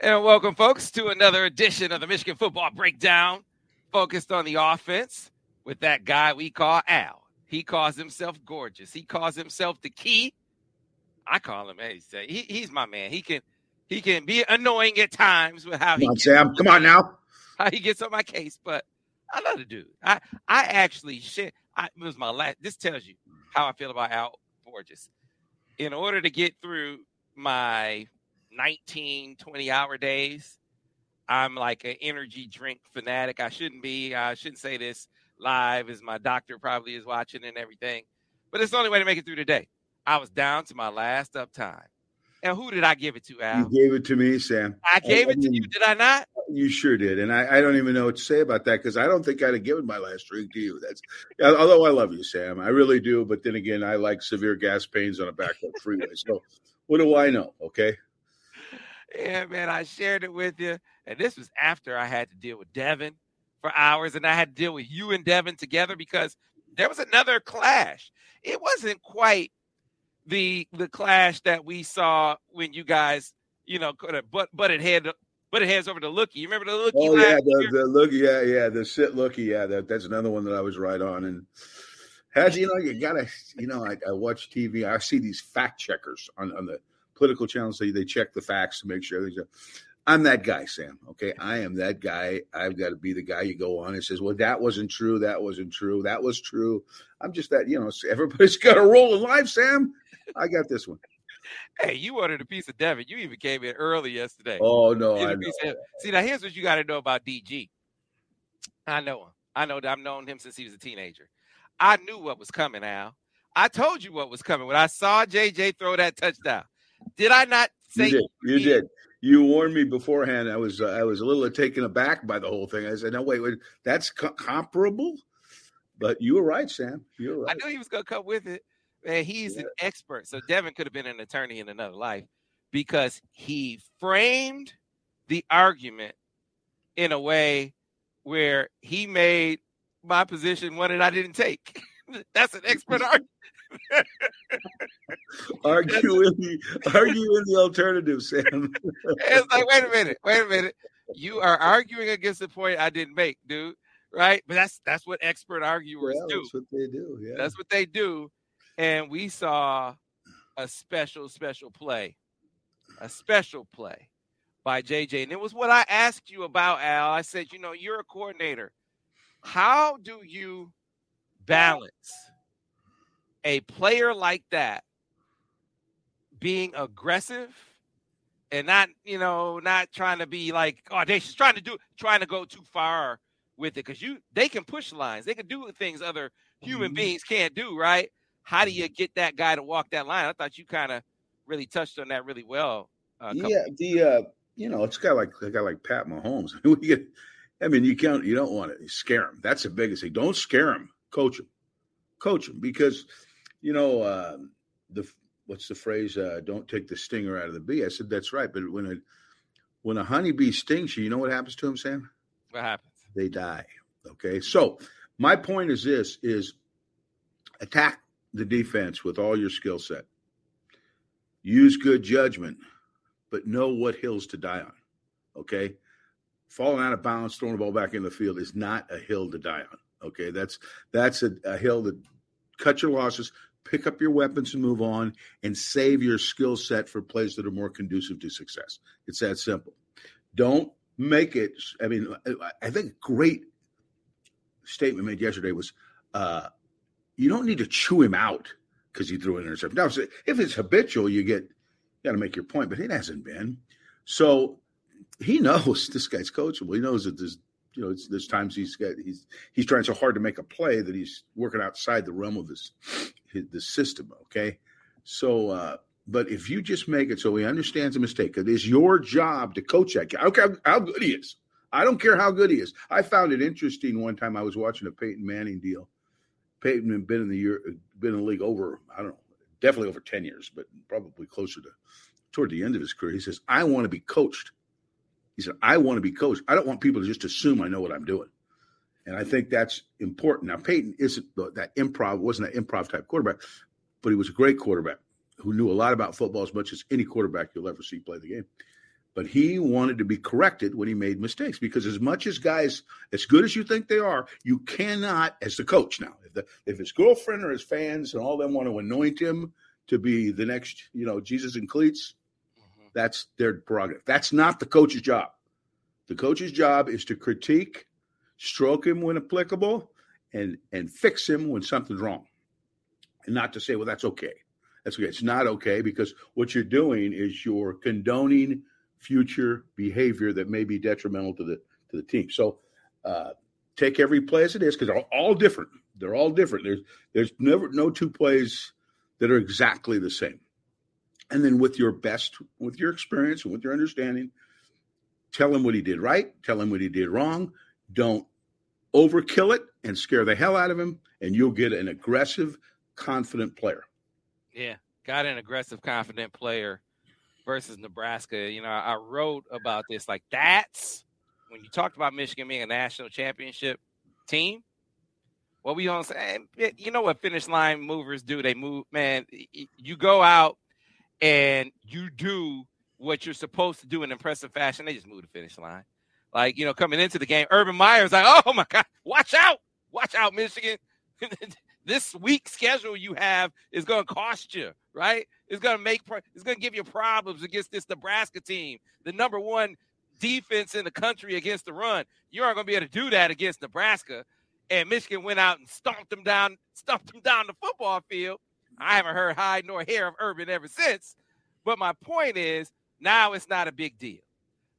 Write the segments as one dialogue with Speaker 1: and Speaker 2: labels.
Speaker 1: And welcome, folks, to another edition of the Michigan Football Breakdown, focused on the offense with that guy we call Al. He calls himself gorgeous. He calls himself the key. I call him, hey, say he, he's my man. He can he can be annoying at times with how
Speaker 2: Come
Speaker 1: he
Speaker 2: on,
Speaker 1: gets,
Speaker 2: Sam. Come on now.
Speaker 1: how he gets on my case, but I love the dude. I I actually shit. I, it was my last. This tells you how I feel about Al Borges. In order to get through my 19, 20 hour days, I'm like an energy drink fanatic. I shouldn't be. I shouldn't say this live, as my doctor probably is watching and everything. But it's the only way to make it through the day. I was down to my last uptime. And who did I give it to, Al?
Speaker 2: You gave it to me, Sam.
Speaker 1: I gave it to you, did I not?
Speaker 2: You sure did, and I, I don't even know what to say about that because I don't think I'd have given my last drink to you. That's although I love you, Sam, I really do. But then again, I like severe gas pains on a backroad freeway. So what do I know? Okay,
Speaker 1: Yeah, man, I shared it with you. And this was after I had to deal with Devin for hours, and I had to deal with you and Devin together because there was another clash. It wasn't quite the the clash that we saw when you guys, you know, could have but butted head butted heads over to Lookie. You remember the Lookie?
Speaker 2: oh yeah, the, the look, yeah, yeah, the sit looky, yeah, that, that's another one that I was right on. And has you know, you gotta, you know, I, I watch TV, I see these fact checkers on on the political channels. They they check the facts to make sure they. I'm that guy, Sam. Okay, I am that guy. I've got to be the guy you go on and says, "Well, that wasn't true. That wasn't true. That was true." I'm just that, you know. Everybody's got a role in life, Sam. I got this one.
Speaker 1: Hey, you ordered a piece of Devin. You even came in early yesterday.
Speaker 2: Oh no, I know.
Speaker 1: of- See, now here's what you got to know about DG. I know him. I know that I've known him since he was a teenager. I knew what was coming, Al. I told you what was coming when I saw JJ throw that touchdown. Did I not say
Speaker 2: You did. You did. You warned me beforehand. I was uh, I was a little taken aback by the whole thing. I said, "No, wait, wait, that's co- comparable." But you were right, Sam. You were
Speaker 1: I knew he was gonna come with it. Man, he's an expert. So Devin could have been an attorney in another life because he framed the argument in a way where he made my position one that I didn't take. That's an expert argument.
Speaker 2: Argue in the argue in the alternative, Sam.
Speaker 1: It's like, wait a minute, wait a minute. You are arguing against the point I didn't make, dude. Right? But that's that's what expert arguers
Speaker 2: Yeah,
Speaker 1: do.
Speaker 2: that's what they do. Yeah.
Speaker 1: That's what they do. And we saw a special, special play, a special play by JJ. And it was what I asked you about, Al. I said, you know, you're a coordinator. How do you balance a player like that being aggressive and not, you know, not trying to be like audacious, trying to do, trying to go too far with it? Because you, they can push lines, they can do things other human
Speaker 2: Mhm.
Speaker 1: beings can't do, right? How do you get that guy to walk that line? I thought you kind of really touched on that really well. Uh,
Speaker 2: yeah, the uh, you know, it's got like a guy like Pat Mahomes. I mean, you can't, you don't want to scare him. That's the biggest thing. Don't scare him. Coach him, coach him, because you know uh, the what's the phrase? Uh, don't take the stinger out of the bee. I said that's right, but when a when a honeybee stings you, you know what happens to him, Sam?
Speaker 1: What happens?
Speaker 2: They die. Okay, so my point is this: is attack the defense with all your skill set. Use good judgment, but know what hills to die on. Okay. Falling out of bounds, throwing the ball back in the field is not a hill to die on. Okay. That's that's a, a hill to cut your losses, pick up your weapons and move on, and save your skill set for plays that are more conducive to success. It's that simple. Don't make it. I mean, I- think a great statement made yesterday was uh, you don't need to chew him out because he threw an interception. Now, if it's habitual, you get got to make your point, but it hasn't been. So he knows this guy's coachable. He knows that there's you know there's times he's got he's he's trying so hard to make a play that he's working outside the realm of his the system. Okay, so. uh but if you just make it so he understands a mistake, it is your job to coach that guy. I how good he is. I don't care how good he is. I found it interesting one time I was watching a Peyton Manning deal. Peyton had been in the year, been in the league over, I don't know, definitely over 10 years, but probably closer to toward the end of his career. He says, I want to be coached. He said, I want to be coached. I don't want people to just assume I know what I'm doing. And I think that's important. Now, Peyton isn't the- that improv, wasn't that improv type quarterback, but he was a great quarterback who knew a lot about football as much as any quarterback you'll ever see play the game. but he wanted to be corrected when he made mistakes because as much as guys as good as you think they are you cannot as the coach now if, the, if his girlfriend or his fans and all them want to anoint him to be the next you know jesus in cleats mm-hmm. that's their prerogative that's not the coach's job the coach's job is to critique stroke him when applicable and and fix him when something's wrong and not to say well that's okay that's okay it's not okay because what you're doing is you're condoning future behavior that may be detrimental to the to the team. So uh, take every play as it is because they're all different. They're all different. There's there's never no two plays that are exactly the same. And then with your best, with your experience and with your understanding, tell him what he did right, tell him what he did wrong. Don't overkill it and scare the hell out of him, and you'll get an aggressive, confident player.
Speaker 1: Yeah, got an aggressive, confident player versus Nebraska. You know, I wrote about this. Like that's when you talked about Michigan being a national championship team. What we gonna say? You know what finish line movers do? They move, man. You go out and you do what you're supposed to do in impressive fashion. They just move the finish line. Like you know, coming into the game, Urban Meyer's like, "Oh my God, watch out, watch out, Michigan." this week schedule you have is going to cost you, right? It's going to make it's going to give you problems against this Nebraska team, the number one defense in the country against the run. You aren't going to be able to do that against Nebraska. And Michigan went out and stomped them down, stumped them down the football field. I haven't heard hide nor hair of Urban ever since. But my point is, now it's not a big deal.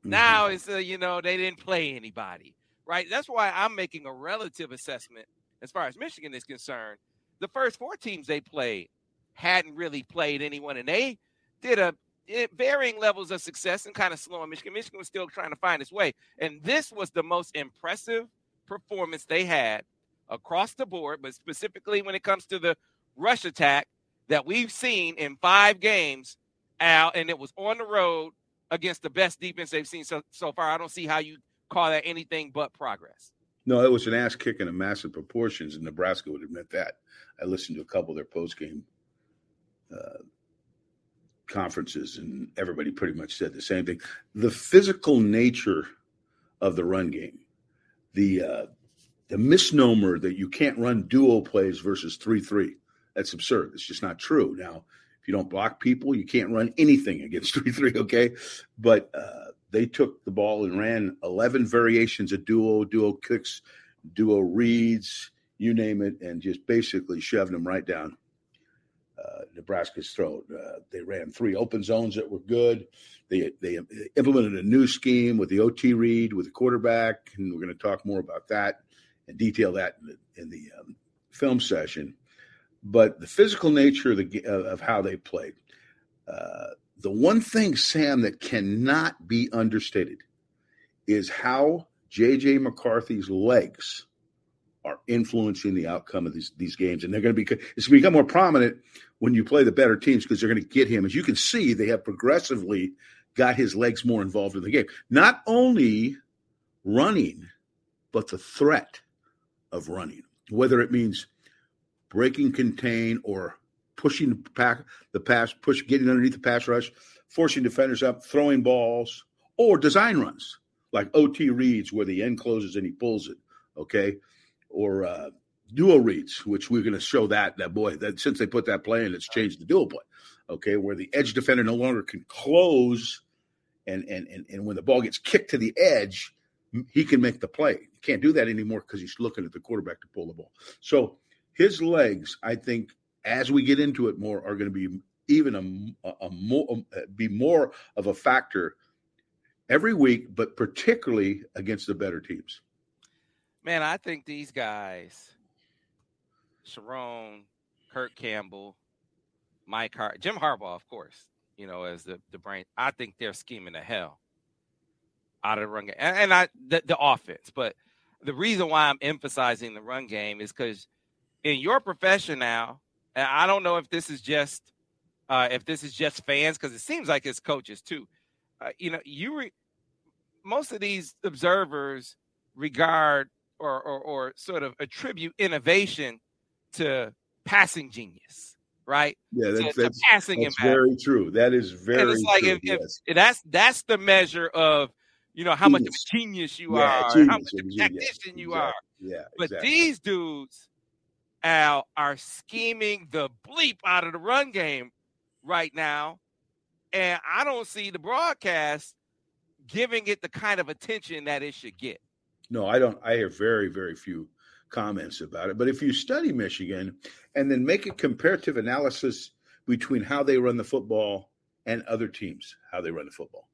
Speaker 1: Mm-hmm. Now it's a, you know they didn't play anybody, right? That's why I'm making a relative assessment as far as Michigan is concerned, the first four teams they played hadn't really played anyone, and they did a it, varying levels of success and kind of slowing Michigan. Michigan was still trying to find its way, and this was the most impressive performance they had across the board, but specifically when it comes to the rush attack that we've seen in five games, Al, and it was on the road against the best defense they've seen so, so far. I don't see how you call that anything but progress.
Speaker 2: No, it was an ass kicking of massive proportions, and Nebraska would admit that. I listened to a couple of their post game uh, conferences, and everybody pretty much said the same thing. The physical nature of the run game, the uh, the misnomer that you can't run duo plays versus three three. That's absurd. It's just not true. Now, you don't block people, you can't run anything against three three. Okay, but uh, they took the ball and ran 11 variations of duo, duo kicks, duo reads, you name it, and just basically shoved them right down uh, Nebraska's throat. Uh, they ran three open zones that were good. They they implemented a new scheme with the OT read with the quarterback, and we're going to talk more about that and detail that in the, in the um, film session. But the physical nature of the of how they played. Uh, the one thing, Sam, that cannot be understated is how JJ McCarthy's legs are influencing the outcome of these, these games. And they're going to be, it's going to become more prominent when you play the better teams because they're going to get him. As you can see, they have progressively got his legs more involved in the game. Not only running, but the threat of running, whether it means breaking contain or pushing the the pass, push, getting underneath the pass rush, forcing defenders up, throwing balls, or design runs like OT reads where the end closes and he pulls it. Okay, or uh, duo reads, which we're going to show that that boy that since they put that play in, it's changed the duo play. Okay, where the edge defender no longer can close, and and and, and when the ball gets kicked to the edge, he can make the play. He can't do that anymore because he's looking at the quarterback to pull the ball. So his legs, I think, as we get into it more, are going to be even a, a, more be more of a factor every week, but particularly against the better teams.
Speaker 1: Man, I think these guys, Sherrone, Kirk Campbell, Mike Hart, Jim Harbaugh, of course, you know, as the, the brain, I think they're scheming the hell out of the run game. And, and I the, the offense. But the reason why I'm emphasizing the run game is because in your profession now, and I don't know if this is just uh, if this is just fans because it seems like it's coaches too. Uh, you know, you re- most of these observers regard or, or or sort of attribute innovation to passing genius, right?
Speaker 2: Yeah, that's,
Speaker 1: to,
Speaker 2: that's,
Speaker 1: to passing
Speaker 2: that's very true. That is very
Speaker 1: and it's like
Speaker 2: true.
Speaker 1: if, if that's that's the measure of you know how much of
Speaker 2: Genius.
Speaker 1: a genius you
Speaker 2: Yeah,
Speaker 1: are, how much of a
Speaker 2: genius, yeah,
Speaker 1: technician you
Speaker 2: exactly.
Speaker 1: are.
Speaker 2: Yeah,
Speaker 1: But
Speaker 2: exactly.
Speaker 1: these dudes, Al, are scheming the bleep out of the run game right now. And I don't see the broadcast giving it the kind of attention that it should get.
Speaker 2: No, I don't. I hear very, very few comments about it. But if you study Michigan and then make a comparative analysis between how they run the football and other teams, how they run the football,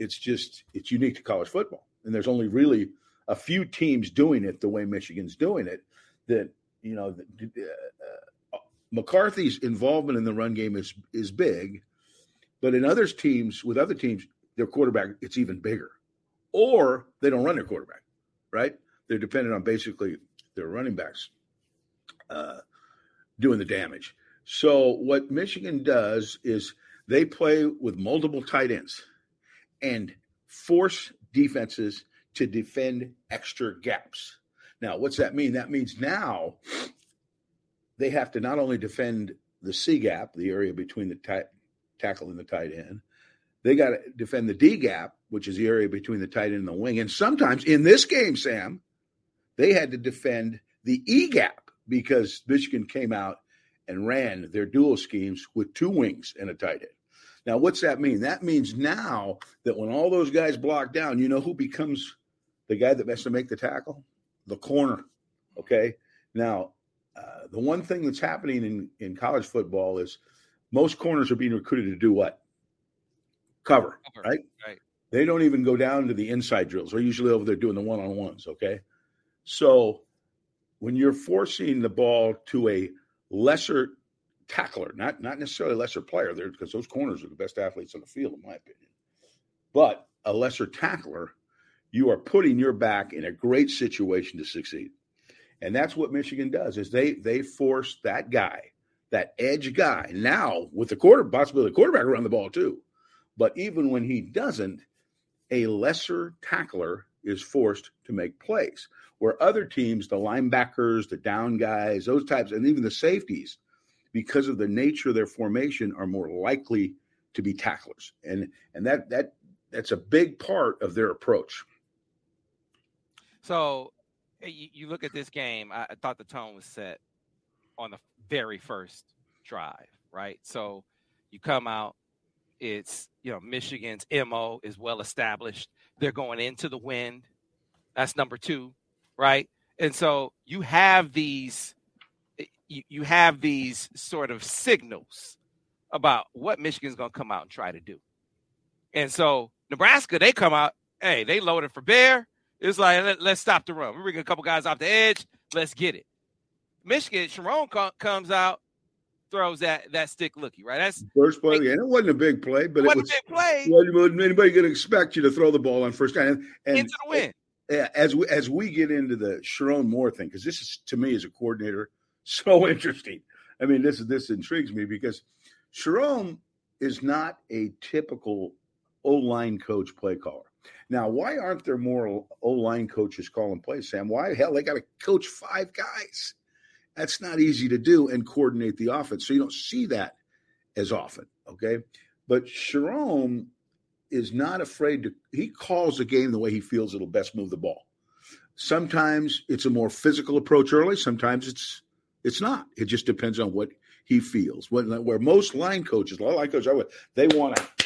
Speaker 2: it's just it's unique to college football. And there's only really a few teams doing it the way Michigan's doing it. That you know, uh, uh, McCarthy's involvement in the run game is is big, but in others teams with other teams, their quarterback it's even bigger, or they don't run their quarterback right? They're dependent on basically their running backs uh, doing the damage. So what Michigan does is they play with multiple tight ends and force defenses to defend extra gaps. Now, what's that mean? That means now they have to not only defend the C gap, the area between the tackle and the tight end, they got to defend the D gap, which is the area between the tight end and the wing. And sometimes in this game, Sam, they had to defend the E gap because Michigan came out and ran their duo schemes with two wings and a tight end. Now, what's that mean? That means now that when all those guys block down, you know who becomes the guy that has to make the tackle? The corner. Okay. Now, uh, the one thing that's happening in, in college football is most corners are being recruited to do what? Cover,
Speaker 1: Cover,
Speaker 2: right?
Speaker 1: right.
Speaker 2: They don't even go down to the inside drills. They're usually over there doing the one on ones. Okay. So when you're forcing the ball to a lesser tackler, not not necessarily a lesser player there, because those corners are the best athletes on the field, in my opinion, but a lesser tackler, you are putting your back in a great situation to succeed. And that's what Michigan does is they they force that guy, that edge guy, now with the quarter possibility the quarterback around the ball too. But even when he doesn't, a lesser tackler is forced to make plays. Where other teams, the linebackers, the down guys, those types, and even the safeties, because of the nature of their formation, are more likely to be tacklers. And and that that that's a big part of their approach.
Speaker 1: So eh, you, you look at this game, I, I thought the tone was set on the very first drive, right? So you come out, it's you know Michigan's mo is well established. They're going into the wind. That's number two, right? And so you have these, eh, you, you have these sort of signals about what Michigan's going to come out and try to do. And so Nebraska, they come out, hey, they loaded for bear. It's like let, us stop the run. We're bringing a couple guys off the edge. Let's get it. Michigan, Sherrone co- comes out, throws that that stick looky right. That's
Speaker 2: first play, and it wasn't a big play, but
Speaker 1: it wasn't
Speaker 2: it was
Speaker 1: a big play.
Speaker 2: Wasn't anybody going to expect you to throw the ball on first down? And, and
Speaker 1: into the wind.
Speaker 2: Yeah, as we as we get into the Sherrone Moore thing, because this is to me as a coordinator so interesting. I mean, this this intrigues me because Sherrone is not a typical O line coach play caller. Now, why aren't there more O line coaches calling plays, Sam? Why hell they got to coach five guys? That's not easy to do and coordinate the offense. So you don't see that as often. Okay. But Sherrone is not afraid to he calls the game the way he feels it'll best move the ball. Sometimes it's a more physical approach early, sometimes it's it's not. It just depends on what he feels. When where most line coaches, a lot of line coaches, they want to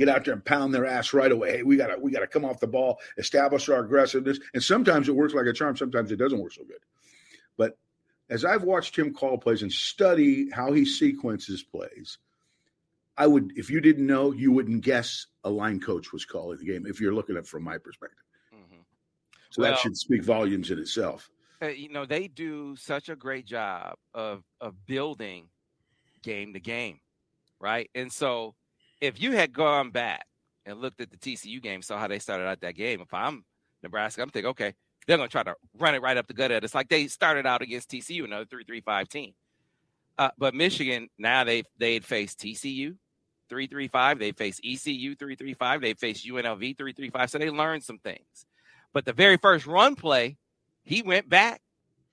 Speaker 2: get out there and pound their ass right away. Hey, we gotta we gotta come off the ball, establish our aggressiveness. And sometimes it works like a charm, sometimes it doesn't work so good. But as I've watched him call plays and study how he sequences plays, I would, if you didn't know, you wouldn't guess a line coach was calling the game if you're looking at it from my perspective.
Speaker 1: Mm-hmm.
Speaker 2: So
Speaker 1: Well-
Speaker 2: that should speak volumes in itself.
Speaker 1: Uh, you know they do such a great job of of building game to game, right? And so if you had gone back and looked at the TCU game, saw how they started out that game. If I'm Nebraska, I'm thinking, okay, they're going to try to run it right up the gut at us, like they started out against TCU, another three-three-five team. Uh, but Michigan now they they'd face TCU three three five, they face ECU three three five, they face UNLV three three five. So they learned some things. But the very first run play, he went back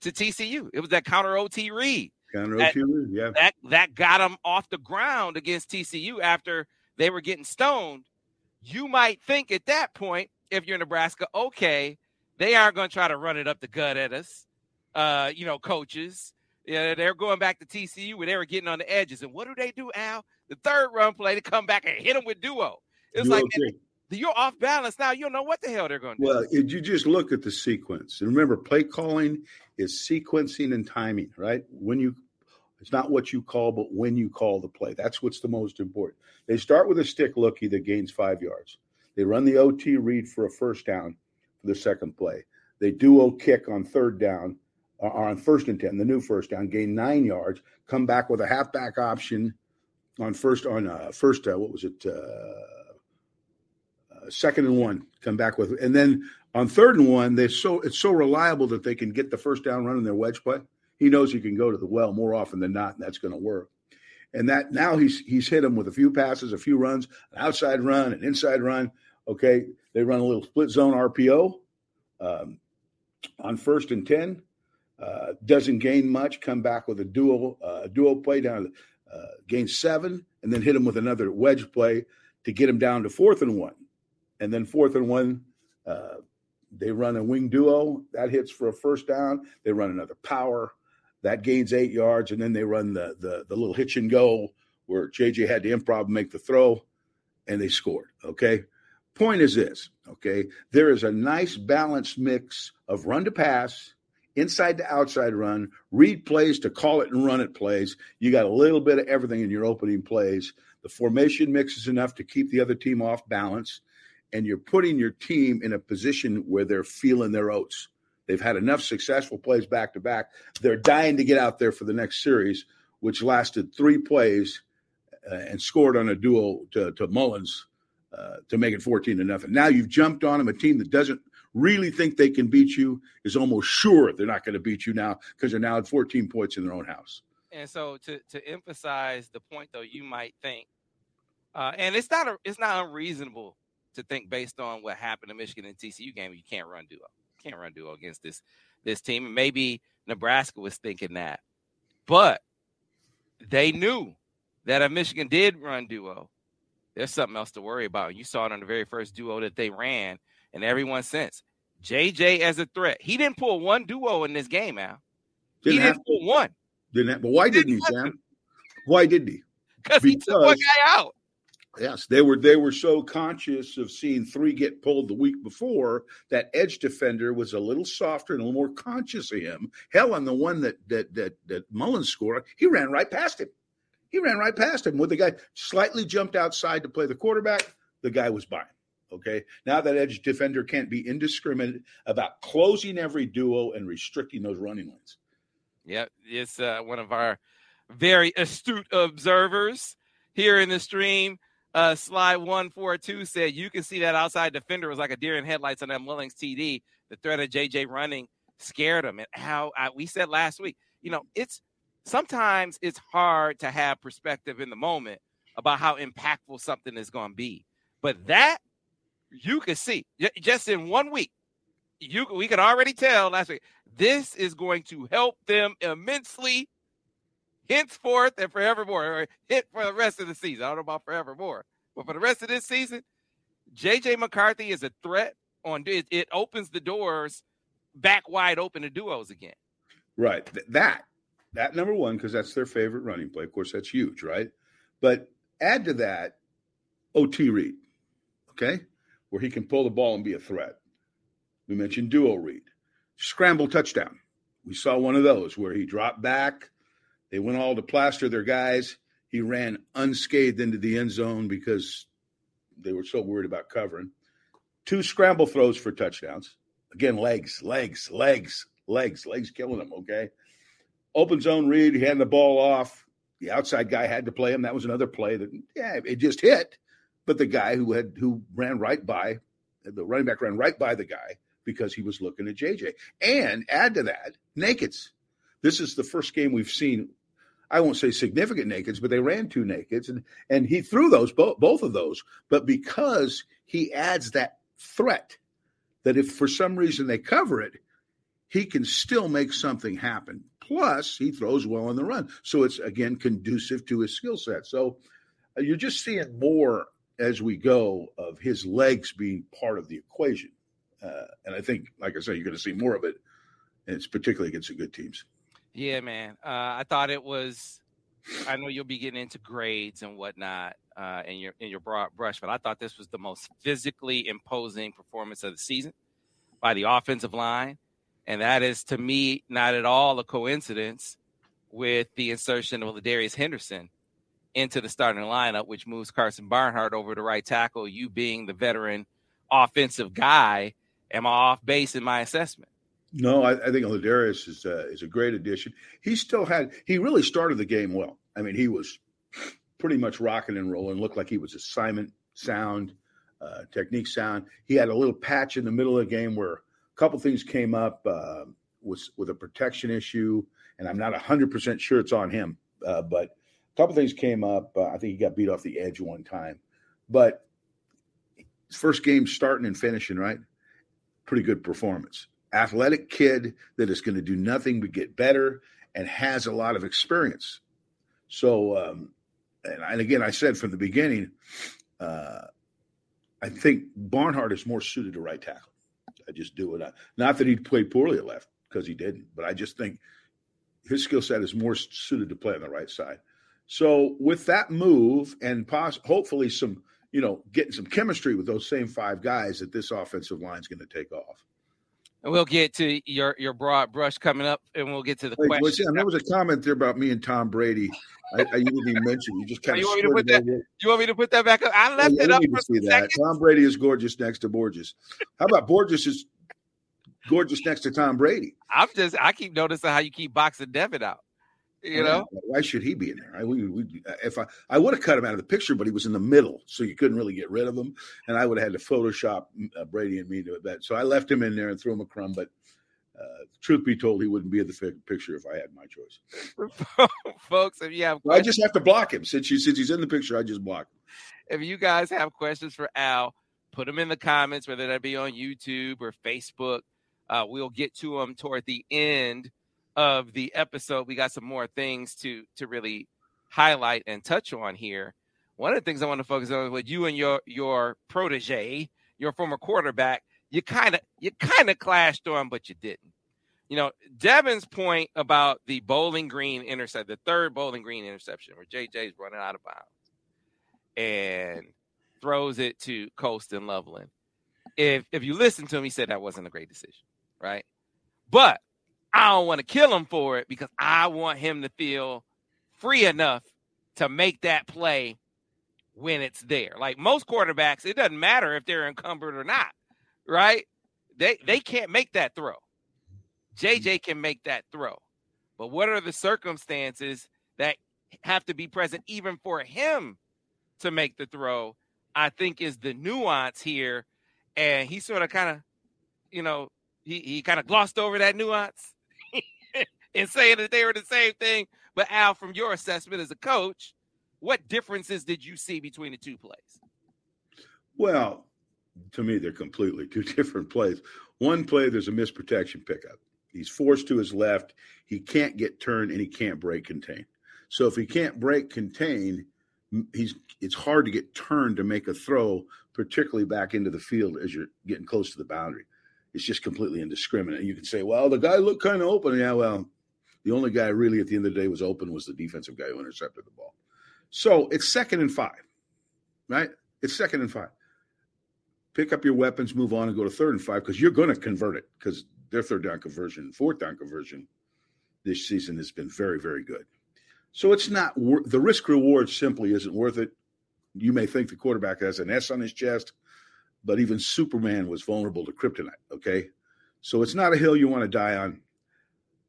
Speaker 1: to TCU. It was that counter OT read.
Speaker 2: Counter OT, yeah.
Speaker 1: That that got him off the ground against TCU after they were getting stoned. You might think at that point, if you're in Nebraska, okay, they aren't going to try to run it up the gut at us. Uh, you know, coaches. Yeah, they're going back to TCU where they were getting on the edges. And what do they do, Al? The third run play to come back and hit them with duo. It's like, man, you're off balance now. You don't know what the hell they're going to
Speaker 2: do. Well, you just look at the sequence. And remember, play calling is sequencing and timing, right? When you, it's not what you call, but when you call the play. That's what's the most important. They start with a stick lookie that gains five yards. They run the OT read for a first down for the second play. They duo kick on third down uh, on first and 10, the new first down, gain nine yards, come back with a halfback option on first, on uh, first, uh, what was it? Uh, uh, second and one, come back with, and then on third and one, they so it's so reliable that they can get the first down running their wedge play. He knows he can go to the well more often than not, and that's going to work. And that now he's he's hit him with a few passes, a few runs, an outside run, an inside run. Okay, they run a little split zone RPO um, on first and ten uh, doesn't gain much. Come back with a duo uh, play down, uh, gain seven, and then hit him with another wedge play to get him down to fourth and one, and then fourth and one. Uh, they run a wing duo that hits for a first down. They run another power that gains eight yards, and then they run the the, the little hitch and go where JJ had to improv make the throw, and they scored. Okay. Point is this, okay? There is a nice balanced mix of run to pass inside to outside run, read plays to call it and run it plays. You got a little bit of everything in your opening plays. The formation mix is enough to keep the other team off balance, and you're putting your team in a position where they're feeling their oats. They've had enough successful plays back to back. They're dying to get out there for the next series, which lasted three plays uh, and scored on a duo to, to Mullings uh, to make it 14 to nothing. Now you've jumped on them, a team that doesn't really think they can beat you is almost sure they're not going to beat you now because they're now at 14 points in their own house.
Speaker 1: And so to to emphasize the point though, you might think, uh, and it's not a, it's not unreasonable to think based on what happened in Michigan and TCU game, you can't run duo, can't run duo against this this team. And maybe Nebraska was thinking that, but they knew that if Michigan did run duo, there's something else to worry about. You saw it on the very first duo that they ran and everyone since. JJ as a threat. He didn't pull one duo in this game, Al. Didn't he didn't pull one.
Speaker 2: Didn't have, but why didn't, didn't he, Sam? Why did he?
Speaker 1: Because he took one guy out.
Speaker 2: Yes, they were they were so conscious of seeing three get pulled the week before that edge defender was a little softer and a little more conscious of him. Hell, on the one that that that that Mullings scored, he ran right past him. He ran right past him with the guy slightly jumped outside to play the quarterback. The guy was by. Okay. Now that edge defender can't be indiscriminate about closing every duo and restricting those running lanes.
Speaker 1: Yep. It's uh, one of our very astute observers here in the stream. Uh, slide 142 said you can see that outside defender was like a deer in headlights on that Mullings TD. The threat of JJ running scared him. And how I, we said last week, you know, it's sometimes it's hard to have perspective in the moment about how impactful something is going to be. But that you could see just in one week, you we could already tell last week this is going to help them immensely henceforth and forevermore, or hit for the rest of the season. I don't know about forevermore, but for the rest of this season, JJ McCarthy is a threat on it, it opens the doors back wide open to duos again.
Speaker 2: Right. That that number one, because that's their favorite running play. Of course, that's huge, right? But add to that OT read. Okay where he can pull the ball and be a threat. We mentioned duo read, scramble touchdown. We saw one of those where he dropped back. They went all to plaster their guys. He ran unscathed into the end zone because they were so worried about covering. Two scramble throws for touchdowns. Again, legs, legs, legs, legs, legs killing him. Okay. Open zone read. He had the ball off. The outside guy had to play him. That was another play that, yeah, it just hit but the guy who had who ran right by the running back ran right by the guy because he was looking at JJ. And add to that, nakeds. This is the first game we've seen. I won't say significant nakeds, but they ran two nakeds, and and he threw those both both of those. But because he adds that threat, that if for some reason they cover it, he can still make something happen. Plus, he throws well on the run. So it's again conducive to his skill set. So uh, you're just seeing more as we go of his legs being part of the equation. Uh, and I think, like I said, you're going to see more of it. And it's particularly against the good teams.
Speaker 1: Yeah, man. Uh, I thought it was. I know you'll be getting into grades and whatnot uh, in your in your broad brush, but I thought this was the most physically imposing performance of the season by the offensive line. And that is to me not at all a coincidence with the insertion of Darius Henderson into the starting lineup, which moves Karsen Barnhart over to right tackle. You being the veteran offensive guy, am I off base in my assessment?
Speaker 2: No, I, I think Ladarius is uh, is a great addition. He still had he really started the game well. I mean, he was pretty much rocking and rolling. Looked like he was assignment sound, uh, technique sound. He had a little patch in the middle of the game where a couple things came up uh, with with a protection issue, and I'm not 100 percent sure it's on him, uh, but a couple things came up. Uh, I think he got beat off the edge one time, but first game starting and finishing right, pretty good performance. Athletic kid that is going to do nothing but get better and has a lot of experience. So, um, and, and again, I said from the beginning, uh, I think Barnhart is more suited to right tackle. I just do it. Not that he played poorly at left because he didn't, but I just think his skill set is more suited to play on the right side. So with that move and poss- hopefully some, you know, getting some chemistry with those same five guys, that this offensive line is going to take off.
Speaker 1: And we'll get to your your broad brush coming up, and we'll get to the Wait, question.
Speaker 2: there was a comment there about me and Tom Brady. I, I you didn't even mention. You just kind
Speaker 1: oh,
Speaker 2: of. You
Speaker 1: want, me to put that, you want me to put that back up? I left yeah, it up for see that.
Speaker 2: Tom Brady is gorgeous next to Borges. How about Borges is gorgeous next to Tom Brady?
Speaker 1: I'm just. I keep noticing how you keep boxing Devin out. You know,
Speaker 2: why should he be in there? I, we, we, if I, I would have cut him out of the picture, but he was in the middle, so you couldn't really get rid of him. And I would have had to Photoshop uh, Brady and me to that. So I left him in there and threw him a crumb. But uh, truth be told, he wouldn't be in the picture if I had my choice.
Speaker 1: Folks, if you have,
Speaker 2: I just have to block him since you since he's in the picture. I just block him.
Speaker 1: If you guys have questions for Al, put them in the comments, whether that be on YouTube or Facebook. Uh, we'll get to them toward the end of the episode. We got some more things to to really highlight and touch on here. One of the things I want to focus on is with you and your your protege, your former quarterback, you kind of you kind of clashed on, but you didn't. You know, Devin's point about the Bowling Green intercept, the third Bowling Green interception, where JJ's running out of bounds and throws it to Colston Loveland. If if you listen to him, he said that wasn't a great decision, right? But I don't want to kill him for it because I want him to feel free enough to make that play when it's there. Like most quarterbacks, it doesn't matter if they're encumbered or not, right? They they can't make that throw. JJ mm-hmm. can make that throw. But what are the circumstances that have to be present even for him to make the throw? I think is the nuance here. And he sort of kind of, you know, he, he kind of glossed over that nuance and saying that they were the same thing. But Al, from your assessment as a coach, what differences did you see between the two plays?
Speaker 2: Well, to me, they're completely two different plays. One play, there's a misprotection pickup. He's forced to his left. He can't get turned and he can't break contain. So if he can't break contain, he's it's hard to get turned to make a throw, particularly back into the field as you're getting close to the boundary. It's just completely indiscriminate. You can say, well, the guy looked kind of open. Yeah, well, the only guy really at the end of the day was open was the defensive guy who intercepted the ball. So it's second and five, right? It's second and five. Pick up your weapons, move on, and go to third and five because you're going to convert it because their third down conversion, fourth down conversion this season has been very, very good. So it's not the risk reward simply isn't worth it. You may think the quarterback has an S on his chest, but even Superman was vulnerable to kryptonite. Okay. So it's not a hill you want to die on.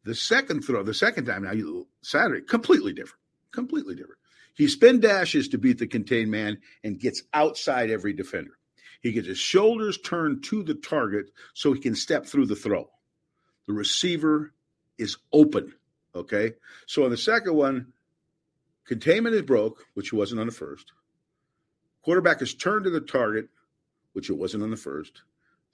Speaker 2: The second throw, the second time now, Saturday, completely different, completely different. He spin dashes to beat the contained man and gets outside every defender. He gets his shoulders turned to the target so he can step through the throw. The receiver is open. Okay. So on the second one, containment is broke, which wasn't on the first. Quarterback is turned to the target, which it wasn't on the first.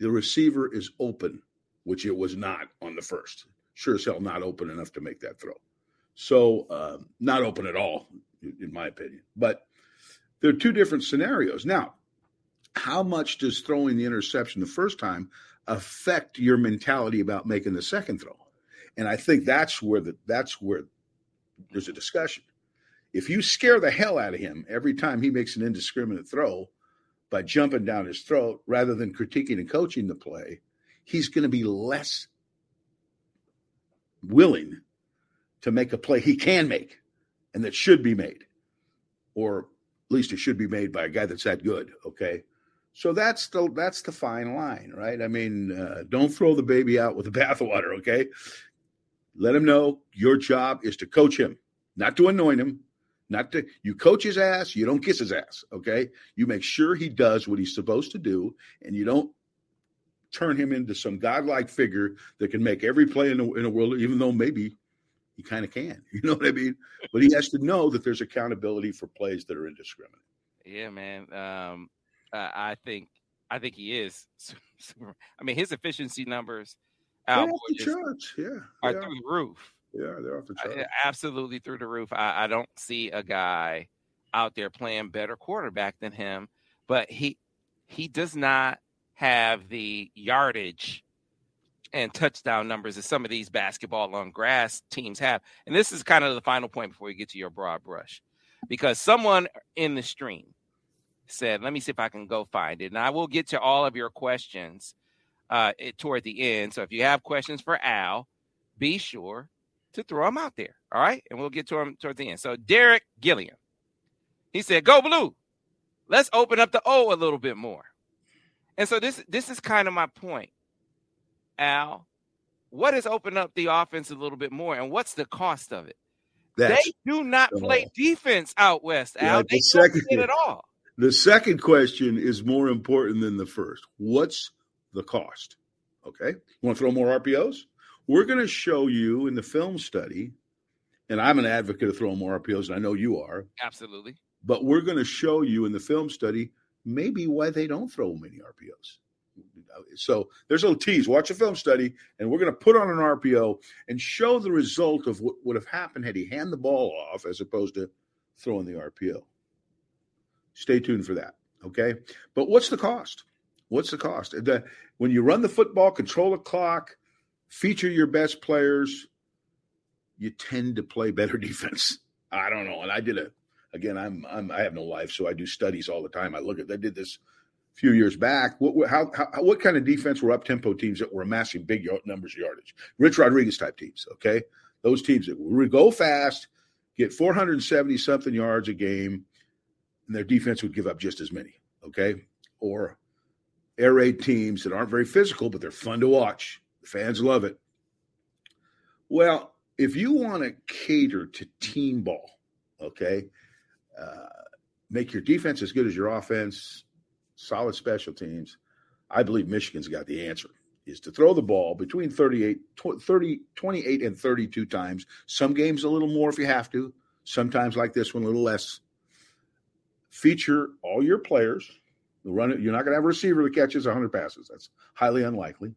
Speaker 2: The receiver is open which it was not on the first. Sure as hell not open enough to make that throw. So uh, not open at all, in my opinion. But there are two different scenarios. Now, how much does throwing the interception the first time affect your mentality about making the second throw? And I think that's where the that's where there's a discussion. If you scare the hell out of him every time he makes an indiscriminate throw by jumping down his throat rather than critiquing and coaching the play, he's going to be less willing to make a play he can make and that should be made, or at least it should be made by a guy that's that good. Okay. So that's the that's the fine line, right? I mean, uh, don't throw the baby out with the bathwater. Okay, let him know your job is to coach him, not to anoint him, not to you coach his ass, you don't kiss his ass. Okay, you make sure he does what he's supposed to do, and you don't turn him into some godlike figure that can make every play in the, in the world, even though maybe he kind of can. You know what I mean? But he has to know that there's accountability for plays that are indiscriminate.
Speaker 1: Yeah, man. Um, uh, I think I think he is. I mean, his efficiency numbers
Speaker 2: out the charts. Yeah,
Speaker 1: are through the roof.
Speaker 2: Yeah, they're off the charts.
Speaker 1: absolutely through the roof. I, I don't see a guy out there playing better quarterback than him, but he he does not have the yardage and touchdown numbers that some of these basketball on grass teams have. And this is kind of the final point before you get to your broad brush. Because someone in the stream said, let me see if I can go find it. And I will get to all of your questions uh, toward the end. So if you have questions for Al, be sure to throw them out there. All right. And we'll get to them toward the end. So Derek Gilliam, he said, go blue. Let's open up the O a little bit more. And so this this is kind of my point. Al, what has opened up the offense a little bit more, and what's the cost of it? That's, they do not play defense out west, Al. Yeah, they the don't play it at all.
Speaker 2: The second question is more important than the first. What's the cost? Okay. You want to throw more RPOs? We're going to show you in the film study, and I'm an advocate of throwing more RPOs, and I know you are.
Speaker 1: Absolutely.
Speaker 2: But we're going to show you in the film study maybe why they don't throw many RPOs. So there's a little tease. Watch a film study, and we're going to put on an RPO and show the result of what would have happened had he hand the ball off as opposed to throwing the RPO. Stay tuned for that. Okay. But what's the cost? What's the cost? The, when you run the football, control the clock, feature your best players, you tend to play better defense. I don't know. And I did a again, I'm, I'm I have no life, so I do studies all the time. I look at I did this a few years back. What how, how what kind of defense were up tempo teams that were amassing big numbers of yardage? Rich Rodriguez type teams. Okay, those teams that would go fast, get 470 something yards a game, and their defense would give up just as many. Okay, or air raid teams that aren't very physical, but they're fun to watch. The fans love it. Well, if you want to cater to team ball, okay, make your defense as good as your offense, solid special teams. I believe Michigan's got the answer is to throw the ball between 38, 30, 28 and 32 times. Some games a little more if you have to. Sometimes like this one, a little less. Feature all your players. Run it. You're not going to have a receiver that catches 100 passes. That's highly unlikely.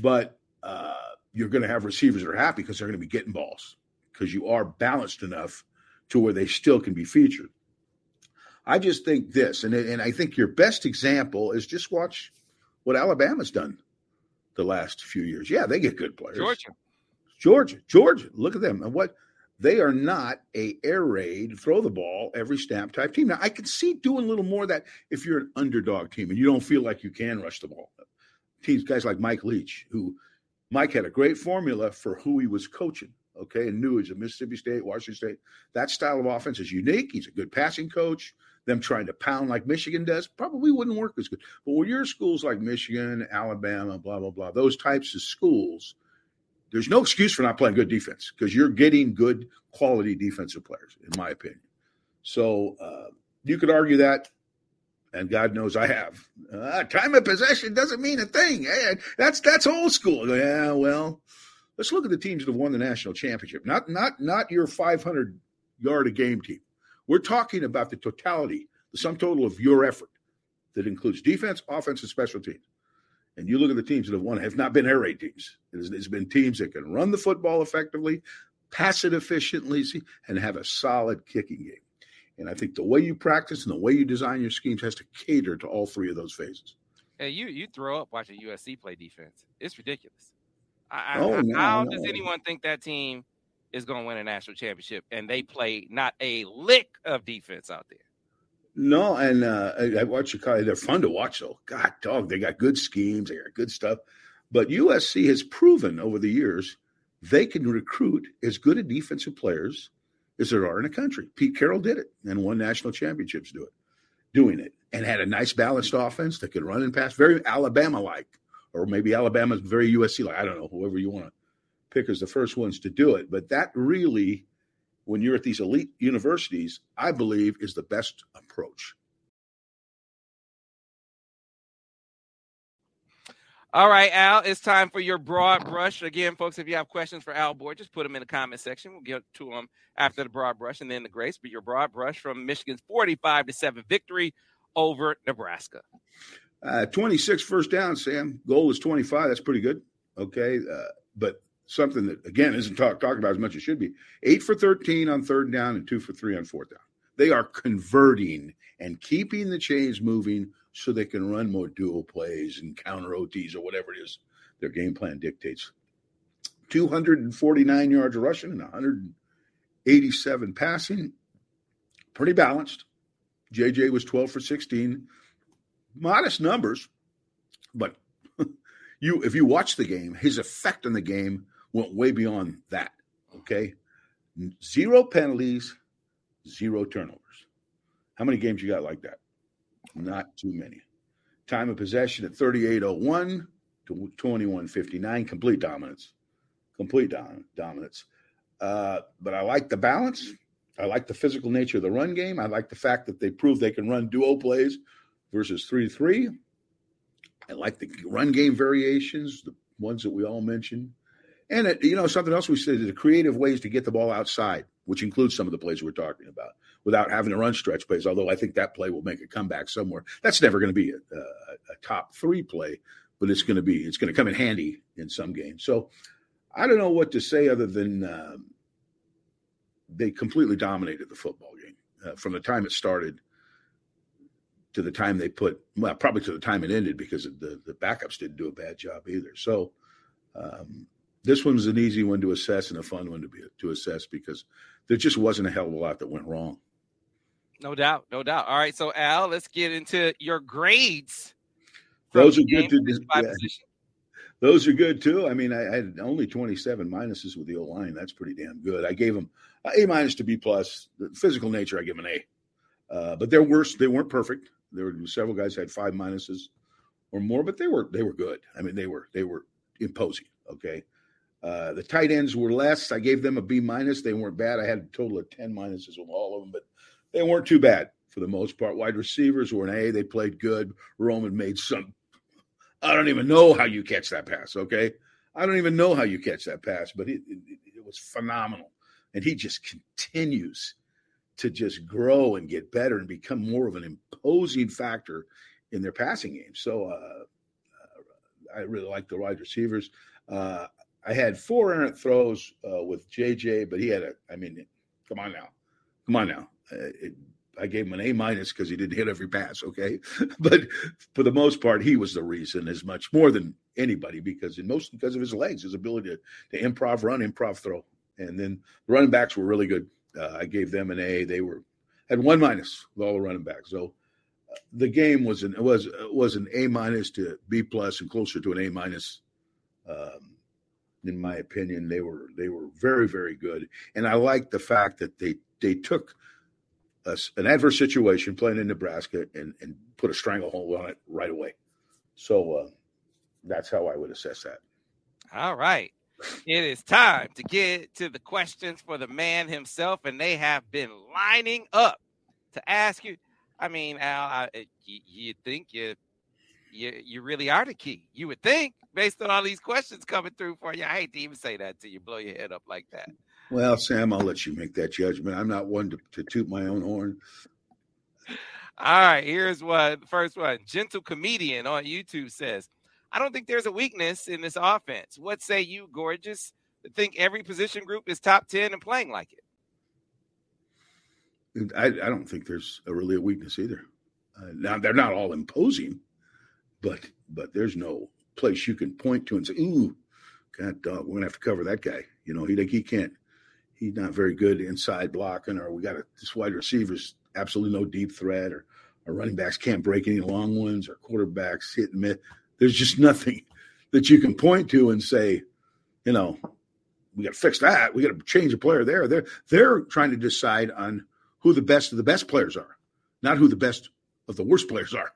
Speaker 2: But uh, you're going to have receivers that are happy because they're going to be getting balls because you are balanced enough to where they still can be featured. I just think this, and and I think your best example is just watch what Alabama's done the last few years. Yeah, they get good players.
Speaker 1: Georgia,
Speaker 2: Georgia, Georgia. Look at them and what they are not a air raid, throw the ball every snap type team. Now I can see doing a little more of that if you're an underdog team and you don't feel like you can rush the ball. Teams, guys like Mike Leach, who Mike had a great formula for who he was coaching okay, and knew he's a Mississippi State, Washington State. That style of offense is unique. He's a good passing coach them trying to pound like Michigan does probably wouldn't work as good. But when you're schools like Michigan, Alabama, blah, blah, blah, those types of schools, there's no excuse for not playing good defense because you're getting good quality defensive players, in my opinion. So uh, you could argue that, and God knows I have. Uh, time of possession doesn't mean a thing. Hey, that's that's old school. Yeah, well, let's look at the teams that have won the national championship. Not not not your 500 yard a game team. We're talking about the totality, the sum total of your effort that includes defense, offense, and special teams. and you look at the teams that have won, have not been air raid teams. It's been teams that can run the football effectively, pass it efficiently, and have a solid kicking game. And I think the way you practice and the way you design your schemes has to cater to all three of those phases.
Speaker 1: Hey, you you throw up watching USC play defense. It's ridiculous. I, oh, no, how no. does anyone think that team is going to win a national championship and they play not a lick of defense out there?
Speaker 2: No, and uh, I, I watch Chicago. They're fun to watch, though. God, dog, they got good schemes. They got good stuff. But USC has proven over the years they can recruit as good a defensive players as there are in the country. Pete Carroll did it and won national championships do it, doing it, and had a nice balanced offense that could run and pass, very Alabama like, or maybe Alabama's very USC like. I don't know, whoever you want to pick as the first ones to do it. But that really when you're at these elite universities, I believe is the best approach.
Speaker 1: All right, Al, it's time for your broad brush. Again, folks, if you have questions for Al Borges, just put them in the comment section. We'll get to them after the broad brush and then the grace. But your broad brush from Michigan's 45 to 7 victory over Nebraska.
Speaker 2: Uh, 26 first down, Sam. Goal is 25. That's pretty good. Okay. Uh, but something that again isn't talk, talked about as much as should be. Eight for 13 on third down and two for three on fourth down. They are converting and keeping the chains moving so they can run more duo plays and counter OTs or whatever it is their game plan dictates. 249 yards rushing and 187 passing. Pretty balanced. JJ was 12 for 16. Modest numbers, but you if you watch the game, his effect on the game went way beyond that. Okay. Zero penalties, zero turnovers. How many games you got like that? Not too many. Time of possession at 3801 to 2159. Complete dominance. Complete dom- dominance. Uh, but I like the balance. I like the physical nature of the run game. I like the fact that they prove they can run duo plays versus 3 3. I like the run game variations, the ones that we all mentioned. And it, you know, something else we said the creative ways to get the ball outside, which includes some of the plays we're talking about, without having to run stretch plays. Although I think that play will make a comeback somewhere. That's never going to be a, a, a, top three play, but it's going to be it's going to come in handy in some games. So I don't know what to say other than um, they completely dominated the football game uh, from the time it started to the time they put well probably to the time it ended because the the backups didn't do a bad job either. So. Um, this one was an easy one to assess and a fun one to be to assess because there just wasn't a hell of a lot that went wrong.
Speaker 1: No doubt, no doubt. All right, so Al, let's get into your grades.
Speaker 2: Those are good to yeah. Those are good too. I mean, I, I, had only 27 minuses with the O line. That's pretty damn good. I gave them A minus to B plus. The physical nature, I give them an A. Uh, but they're worse. They weren't perfect. There were several guys had five minuses or more, but they were they were good. I mean, they were they were imposing. Okay, uh, the tight ends were less. I gave them a B minus. They weren't bad. I had a total of 10 minuses with all of them, but they weren't too bad for the most part. Wide receivers were an A. They played good. Roman made some. I don't even know how you catch that pass, okay? I don't even know how you catch that pass, but it, it, it was phenomenal. And he just continues to just grow and get better and become more of an imposing factor in their passing game. So uh, uh I really like the wide receivers. Uh, I had four errant throws uh, with JJ, but he had a. I mean, come on now, come on now. Uh, it, I gave him an A minus because he didn't hit every pass. Okay, but for the most part, he was the reason as much more than anybody because in most because of his legs, his ability to, to improv run, improv throw, and then the running backs were really good. Uh, I gave them an A. They were had one minus with all the running backs. So uh, the game was an was was an A minus to B plus and closer to an A minus. Um, in my opinion. They were they were very very good, and I like the fact that they they took a, an adverse situation playing in Nebraska and and put a stranglehold on it right away. So uh, that's how I would assess that.
Speaker 1: All right. It is time to get to the questions for the man himself, and they have been lining up to ask you. I mean, Al, I, you, you think you you you really are the key. You would think, based on all these questions coming through for you. I hate to even say that to you, blow your head up like that.
Speaker 2: Well, Sam, I'll let you make that judgment. I'm not one to, to toot my own horn.
Speaker 1: All right, here's one. The first one. Gentle comedian on YouTube says, I don't think there's a weakness in this offense. What say you, Borges? Think every position group is top 10 and playing like
Speaker 2: it. I, I don't think there's a really a weakness either. Uh, now they're not all imposing, but but there's no place you can point to and say, "Ooh, God, dog, we're gonna have to cover that guy." You know, he like he can't. He's not very good inside blocking, or we got a, this wide receivers absolutely no deep threat, or our running backs can't break any long ones, or quarterbacks hit and miss. There's just nothing that you can point to and say, you know, we got to fix that. We got to change a player there. They're they're trying to decide on who the best of the best players are, not who the best of the worst players are.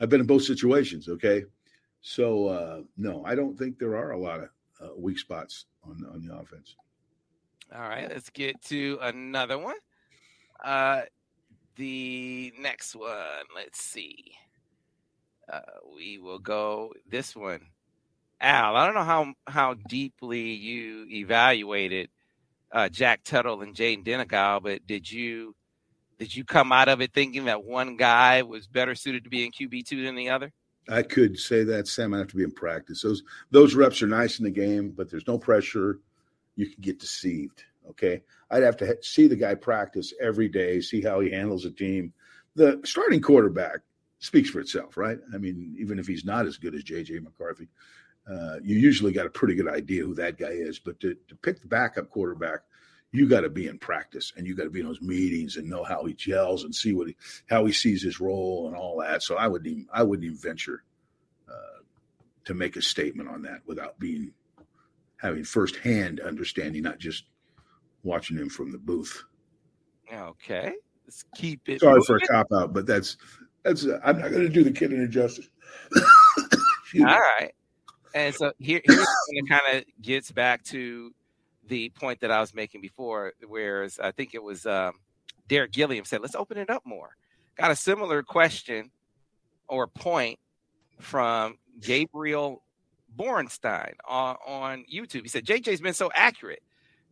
Speaker 2: I've been in both situations. Okay, so uh, no, I don't think there are a lot of uh, weak spots on on the offense.
Speaker 1: All right, let's get to another one. Uh, the next one, let's see. Uh, we will go this one. Al, I don't know how how deeply you evaluated uh, Jack Tuttle and Jayden Denegal, but did you did you come out of it thinking that one guy was better suited to be in QB two than the other?
Speaker 2: I could say that, Sam. I have to be in practice. Those those reps are nice in the game, but there's no pressure. You can get deceived. Okay, I'd have to see the guy practice every day, see how he handles a team. The starting quarterback speaks for itself, right? I mean, even if he's not as good as JJ McCarthy, uh, you usually got a pretty good idea who that guy is. But to, to pick the backup quarterback, you got to be in practice and you got to be in those meetings and know how he gels and see what he, how he sees his role and all that. So I wouldn't even, I wouldn't even venture uh, to make a statement on that without being having firsthand understanding, not just watching him from the booth.
Speaker 1: Okay, let's keep it.
Speaker 2: Sorry moving. for a cop out, but that's that's. Uh, I'm not going to do the kid any justice.
Speaker 1: all right, and so here, here's when it kind of gets back to the point that I was making before, whereas I think it was um, Derek Gilliam said, let's open it up more. Got a similar question or point from Gabriel Bornstein on, on YouTube. He said, JJ's been so accurate.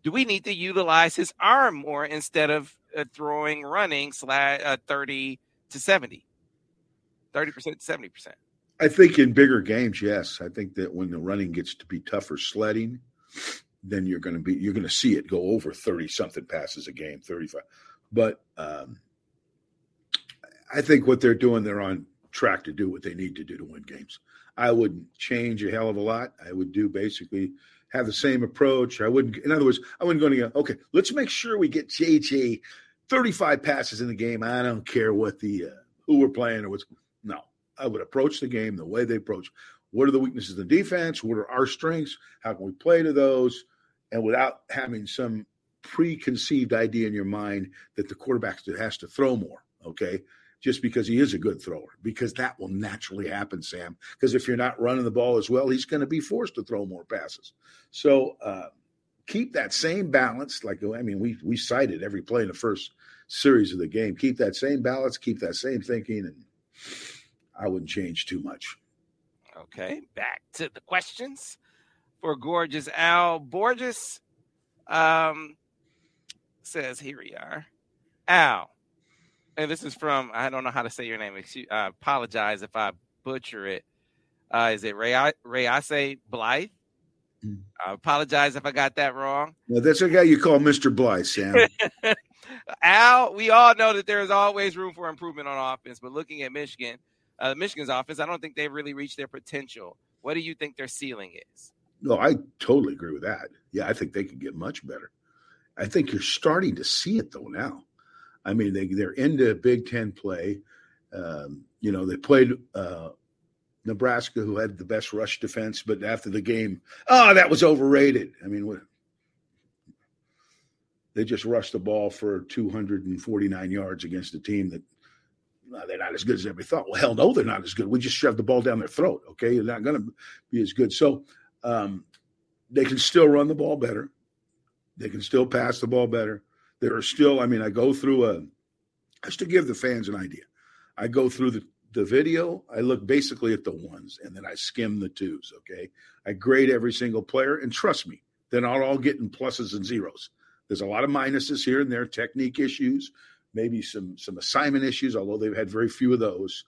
Speaker 1: Do we need to utilize his arm more instead of uh, throwing running slash uh, 30 to 70? 30% to 70%.
Speaker 2: I think in bigger games, yes. I think that when the running gets to be tougher sledding, then you're going to be you're going to see it go over 30 something passes a game 35 but um, i think what they're doing they're on track to do what they need to do to win games. I wouldn't change a hell of a lot. I would do basically have the same approach. I wouldn't in other words i wouldn't go to go okay let's make sure we get jj 35 passes in the game. I don't care what the uh, who we're playing or what's i would approach the game the way they approach what are the weaknesses in defense? What are our strengths? How can we play to those? And without having some preconceived idea in your mind that the quarterback has to throw more, okay? Just because he is a good thrower, because that will naturally happen, Sam. Because if you're not running the ball as well, he's going to be forced to throw more passes. So uh, keep that same balance. Like I mean, we we cited every play in the first series of the game. Keep that same balance. Keep that same thinking, and I wouldn't change too much.
Speaker 1: Okay, back to the questions for gorgeous Al Borges. Um, says here we are, Al, and this is from I don't know how to say your name. Excuse, I apologize if I butcher it. Uh, is it Ray Rayase Blythe? Mm. I apologize if I got that wrong.
Speaker 2: Well, that's a guy you call Mr. Blythe, Sam.
Speaker 1: Al, we all know that there is always room for improvement on offense, but looking at Michigan, uh, Michigan's offense, I don't think they've really reached their potential. What do you think their ceiling is?
Speaker 2: No, I totally agree with that. Yeah, I think they could get much better. I think you're starting to see it though now. I mean, they they're into Big Ten play. Um, you know, they played uh, Nebraska, who had the best rush defense, but after the game, oh, that was overrated. I mean, what, they just rushed the ball for 249 yards against a team that they're not as good as everybody thought. Well, hell no, they're not as good. We just shoved the ball down their throat. Okay, they're not going to be as good. So um, they can still run the ball better. They can still pass the ball better. There are still. I mean, I go through a just to give the fans an idea. I go through the the video. I look basically at the ones, and then I skim the twos. Okay, I grade every single player, and trust me, they're not all getting pluses and zeros. There's a lot of minuses here and there, technique issues, maybe some some assignment issues, although they've had very few of those.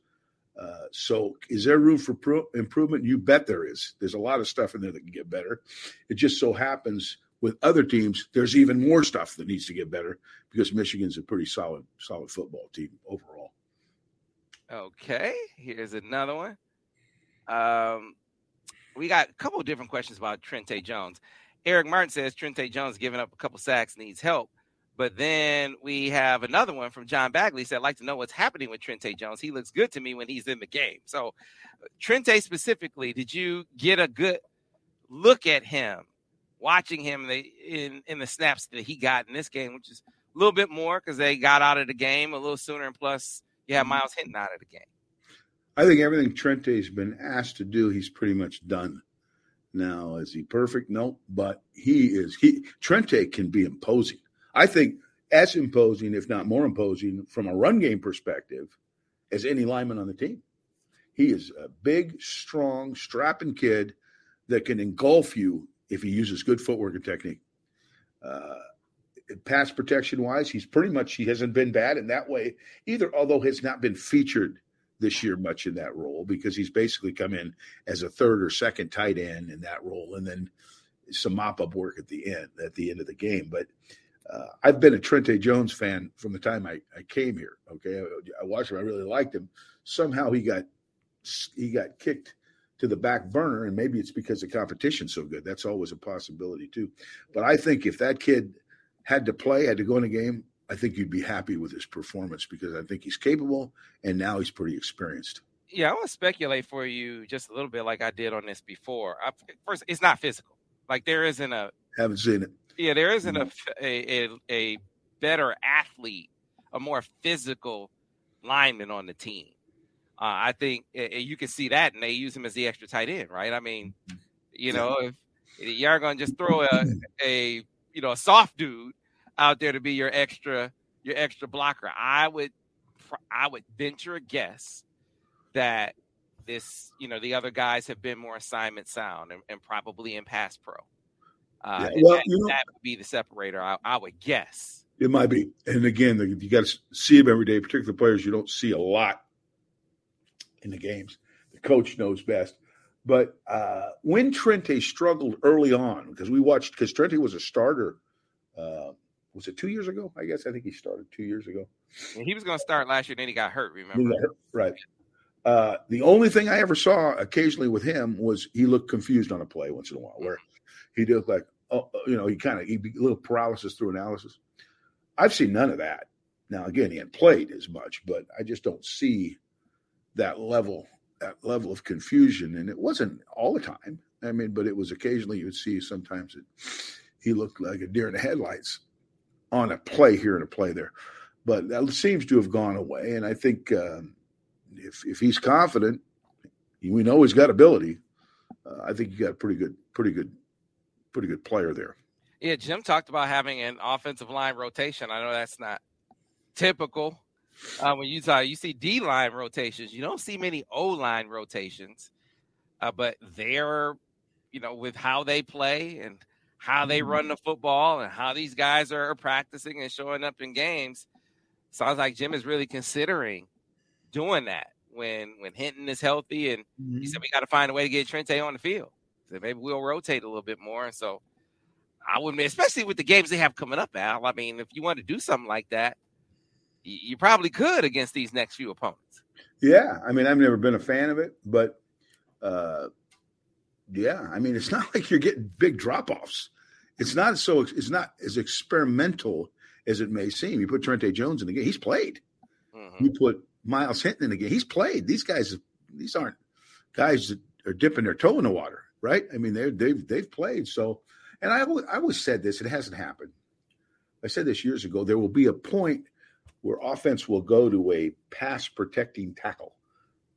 Speaker 2: Uh, so, is there room for pro- improvement? You bet there is. There's a lot of stuff in there that can get better. It just so happens with other teams, there's even more stuff that needs to get better because Michigan's a pretty solid, solid football team overall.
Speaker 1: Okay, here's another one. Um, we got a couple of different questions about Trente Jones. Eric Martin says Trente Jones giving up a couple sacks needs help. But then we have another one from John Bagley said, I'd like to know what's happening with Trente Jones. He looks good to me when he's in the game. So, Trente specifically, did you get a good look at him, watching him in, in the snaps that he got in this game, which is a little bit more because they got out of the game a little sooner. And plus, you have Myles mm-hmm. Hinton out of the game.
Speaker 2: I think everything Trente's been asked to do, he's pretty much done. Now, is he perfect? No, but he is. He Trente can be imposing. I think as imposing, if not more imposing, from a run game perspective, as any lineman on the team. He is a big, strong, strapping kid that can engulf you if he uses good footwork and technique. Uh, pass protection wise, he's pretty much he hasn't been bad in that way either. Although has not been featured this year much in that role because he's basically come in as a third or second tight end in that role, and then some mop up work at the end at the end of the game. But uh, I've been a Trente Jones fan from the time I, I came here. Okay, I, I, watched him. I really liked him. Somehow he got he got kicked to the back burner, and maybe it's because the competition's so good. That's always a possibility too. But I think if that kid had to play, had to go in a game, I think you'd be happy with his performance because I think he's capable, and now he's pretty experienced.
Speaker 1: Yeah, I want to speculate for you just a little bit, like I did on this before. I, first, it's not physical. Like there isn't a
Speaker 2: haven't seen it
Speaker 1: yeah, there isn't a, a, a better athlete, a more physical lineman on the team. Uh, I think you can see that, and they use him as the extra tight end, right? I mean, you know, if you're going to just throw a, a you know a soft dude out there to be your extra your extra blocker, I would I would venture a guess that this you know the other guys have been more assignment sound and, and probably in pass pro. Uh, yeah. Well, that, you know, that would be the separator, I, I, would guess.
Speaker 2: It might be. And again, you got to see them every day, particularly players you don't see a lot in the games. The coach knows best. But uh, when Trente struggled early on, because we watched, because Trente was a starter, uh, was it two years ago? I guess I think he started two years ago.
Speaker 1: And he was going to start last year, then he got hurt. Remember? Got hurt,
Speaker 2: right. Uh, the only thing I ever saw occasionally with him was he looked confused on a play once in a while, where he looked like, oh, uh, you know, he kind of he a little paralysis through analysis. I've seen none of that. Now, again, he hadn't played as much, but I just don't see that level that level of confusion. And it wasn't all the time. I mean, but it was occasionally you would see sometimes it, he looked like a deer in the headlights on a play here and a play there. But that seems to have gone away. And I think uh, if if he's confident, we know he's got ability. Uh, I think he got pretty good, pretty good pretty good player there.
Speaker 1: Yeah, Jim talked about having an offensive line rotation. I know that's not typical. Uh, when you talk, you see D line rotations. You don't see many O line rotations, uh, but they're, you know, with how they play and how they run the football and how these guys are practicing and showing up in games. Sounds like Jim is really considering doing that when when Hinton is healthy, and he said mm-hmm. we got to find a way to get Trente on the field maybe we'll rotate a little bit more. And so I wouldn't, especially with the games they have coming up, Al. I mean, if you want to do something like that, you, you probably could against these next few opponents.
Speaker 2: Yeah, I mean, I've never been a fan of it, but uh, yeah, I mean, it's not like you're getting big drop offs. It's not so. It's not as experimental as it may seem. You put Trente Jones in the game; he's played. Mm-hmm. You put Myles Hinton in the game; he's played. These guys, these aren't guys that are dipping their toe in the water right? I mean, they they've they've played. So, and I I always said this. It hasn't happened. I said this years ago. There will be a point where offense will go to a pass protecting tackle.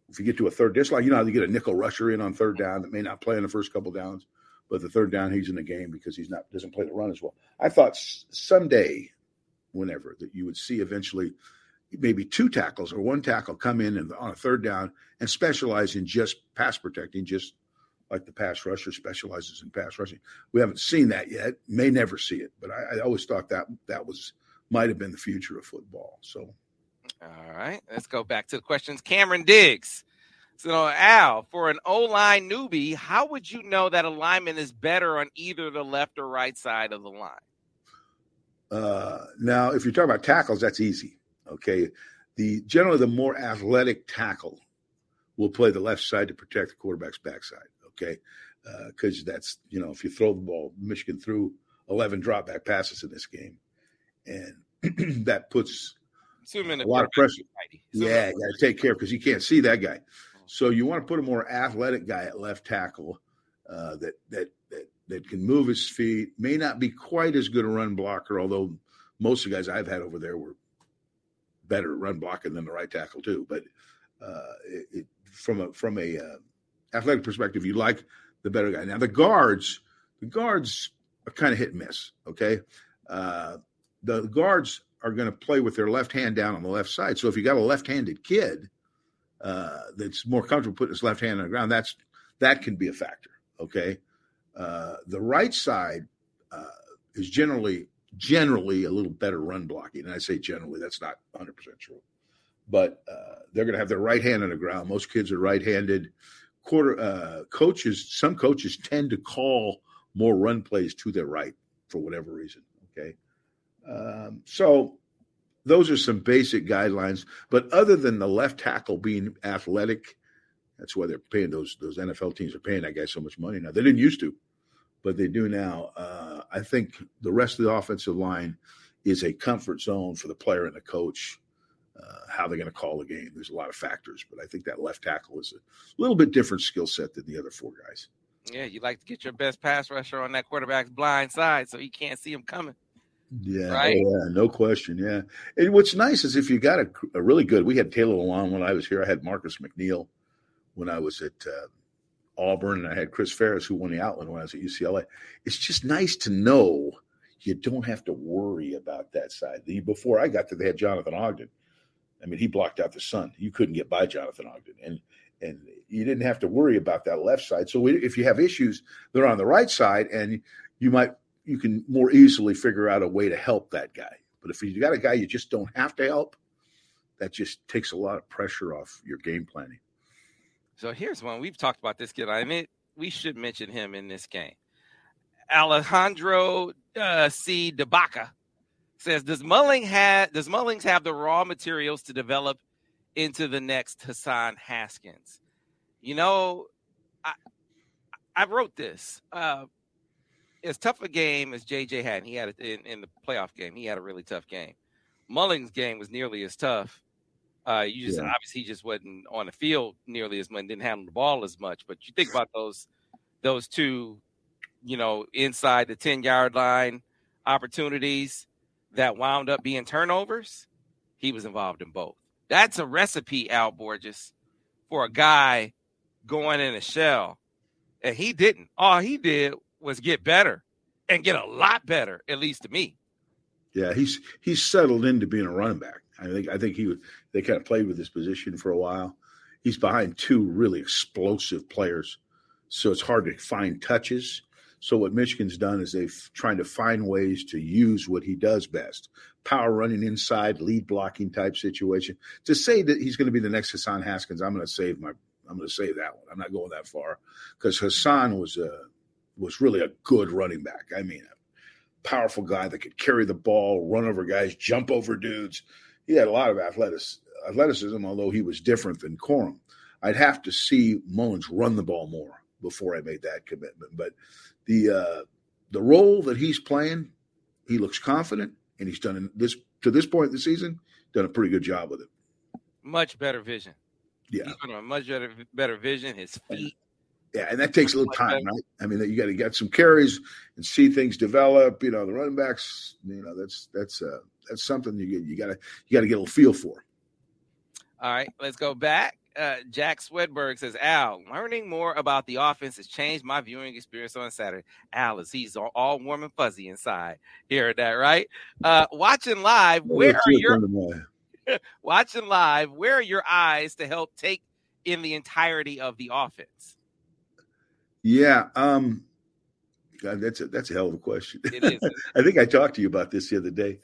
Speaker 2: If you get to a third, just like you know how you get a nickel rusher in on third down that may not play in the first couple downs, but the third down he's in the game because he's not doesn't play the run as well. I thought someday, whenever that you would see eventually maybe two tackles or one tackle come in and on a third down and specialize in just pass protecting, just like the pass rusher specializes in pass rushing. We haven't seen that yet. May never see it, but I, I always thought that that was might have been the future of football. So
Speaker 1: All right, let's go back to the questions. Cameron Diggs. So, Al, for an O line newbie, how would you know that alignment is better on either the left or right side of the line?
Speaker 2: Uh, now, if you're talking about tackles, that's easy. Okay, the generally the more athletic tackle will play the left side to protect the quarterback's backside. Okay, because uh, that's you know if you throw the ball, Michigan threw 11 dropback passes in this game, and that puts a lot of pressure. Yeah, you got to take care because you can't see that guy. So you want to put a more athletic guy at left tackle uh, that that that that can move his feet. May not be quite as good a run blocker, although most of the guys I've had over there were better at run blocking than the right tackle too. But uh, it, it, from a from a uh, athletic perspective, you like the better guy. Now the guards, the guards are kind of hit and miss. Okay, uh, the guards are going to play with their left hand down on the left side. So if you got a left-handed kid uh, that's more comfortable putting his left hand on the ground, that's that can be a factor. Okay, uh, the right side uh, is generally generally a little better run blocking, and I say generally that's not 100 percent true, but uh, they're going to have their right hand on the ground. Most kids are right-handed. Quarter uh, coaches, some coaches tend to call more run plays to their right for whatever reason. Okay, um, so those are some basic guidelines. But other than the left tackle being athletic, that's why they're paying those those NFL teams are paying that guy so much money now. They didn't used to, but they do now. Uh, I think the rest of the offensive line is a comfort zone for the player and the coach. Uh, how they're going to call the game. There's a lot of factors, but I think that left tackle is a little bit different skill set than the other four guys.
Speaker 1: Yeah, you like to get your best pass rusher on that quarterback's blind side so he can't see him coming.
Speaker 2: Yeah, right? oh, yeah, no question. Yeah, and what's nice is if you got a, a really good. We had Taylor Lewan when I was here. I had Marcus McNeill when I was at uh, Auburn, and I had Kris Farris who won the Outland when I was at UCLA. It's just nice to know you don't have to worry about that side. The, before I got there, they had Jonathan Ogden. I mean, he blocked out the sun. You couldn't get by Jonathan Ogden, and and you didn't have to worry about that left side. So if you have issues, they're on the right side, and you might you can more easily figure out a way to help that guy. But if you got a guy you just don't have to help, that just takes a lot of pressure off your game planning.
Speaker 1: So here's one we've talked about this kid. I mean, we should mention him in this game. Alejandro uh, C. Debaca says, "Does Mulling have Does Mullings have the raw materials to develop into the next Hassan Haskins?" You know, I I wrote this. Uh, as tough a game as JJ had, and he had it in, in the playoff game. He had a really tough game. Mullings' game was nearly as tough. Uh, you just yeah. obviously he just wasn't on the field nearly as much, didn't handle the ball as much. But you think about those those two, you know, inside the ten yard line opportunities that wound up being turnovers. He was involved in both. That's a recipe, Al Borges, for a guy going in a shell, and he didn't. All he did was get better and get a lot better, at least to me.
Speaker 2: Yeah, he's he's settled into being a running back. I think I think he they kind of played with this position for a while. He's behind two really explosive players, so it's hard to find touches. So what Michigan's done is they've trying to find ways to use what he does best: power running inside, lead blocking type situation. To say that he's going to be the next Hassan Haskins, I'm going to save my I'm going to save that one. I'm not going that far because Hassan was a was really a good running back. I mean, a powerful guy that could carry the ball, run over guys, jump over dudes. He had a lot of athleticism, although he was different than Corum. I'd have to see Mullings run the ball more before I made that commitment. But the uh, the role that he's playing, he looks confident, and he's done this to this point in the season, done a pretty good job with it.
Speaker 1: Much better vision.
Speaker 2: Yeah,
Speaker 1: he's much better better vision. His feet
Speaker 2: yeah, and that takes a little time, right? I mean, you got to get some carries and see things develop. You know, the running backs. You know, that's that's uh, that's something you get. you got to you got to get a little feel for.
Speaker 1: All right, let's go back. Uh, Jack Swedberg says, Al, learning more about the offense has changed my viewing experience on Saturday. Al is he's all, all warm and fuzzy inside. Hearing that, right? Uh, watching live, where are your watching live? Where are your eyes to help take in the entirety of the offense?
Speaker 2: Yeah. Um, God, that's a that's a hell of a question. It is. I think I talked to you about this the other day.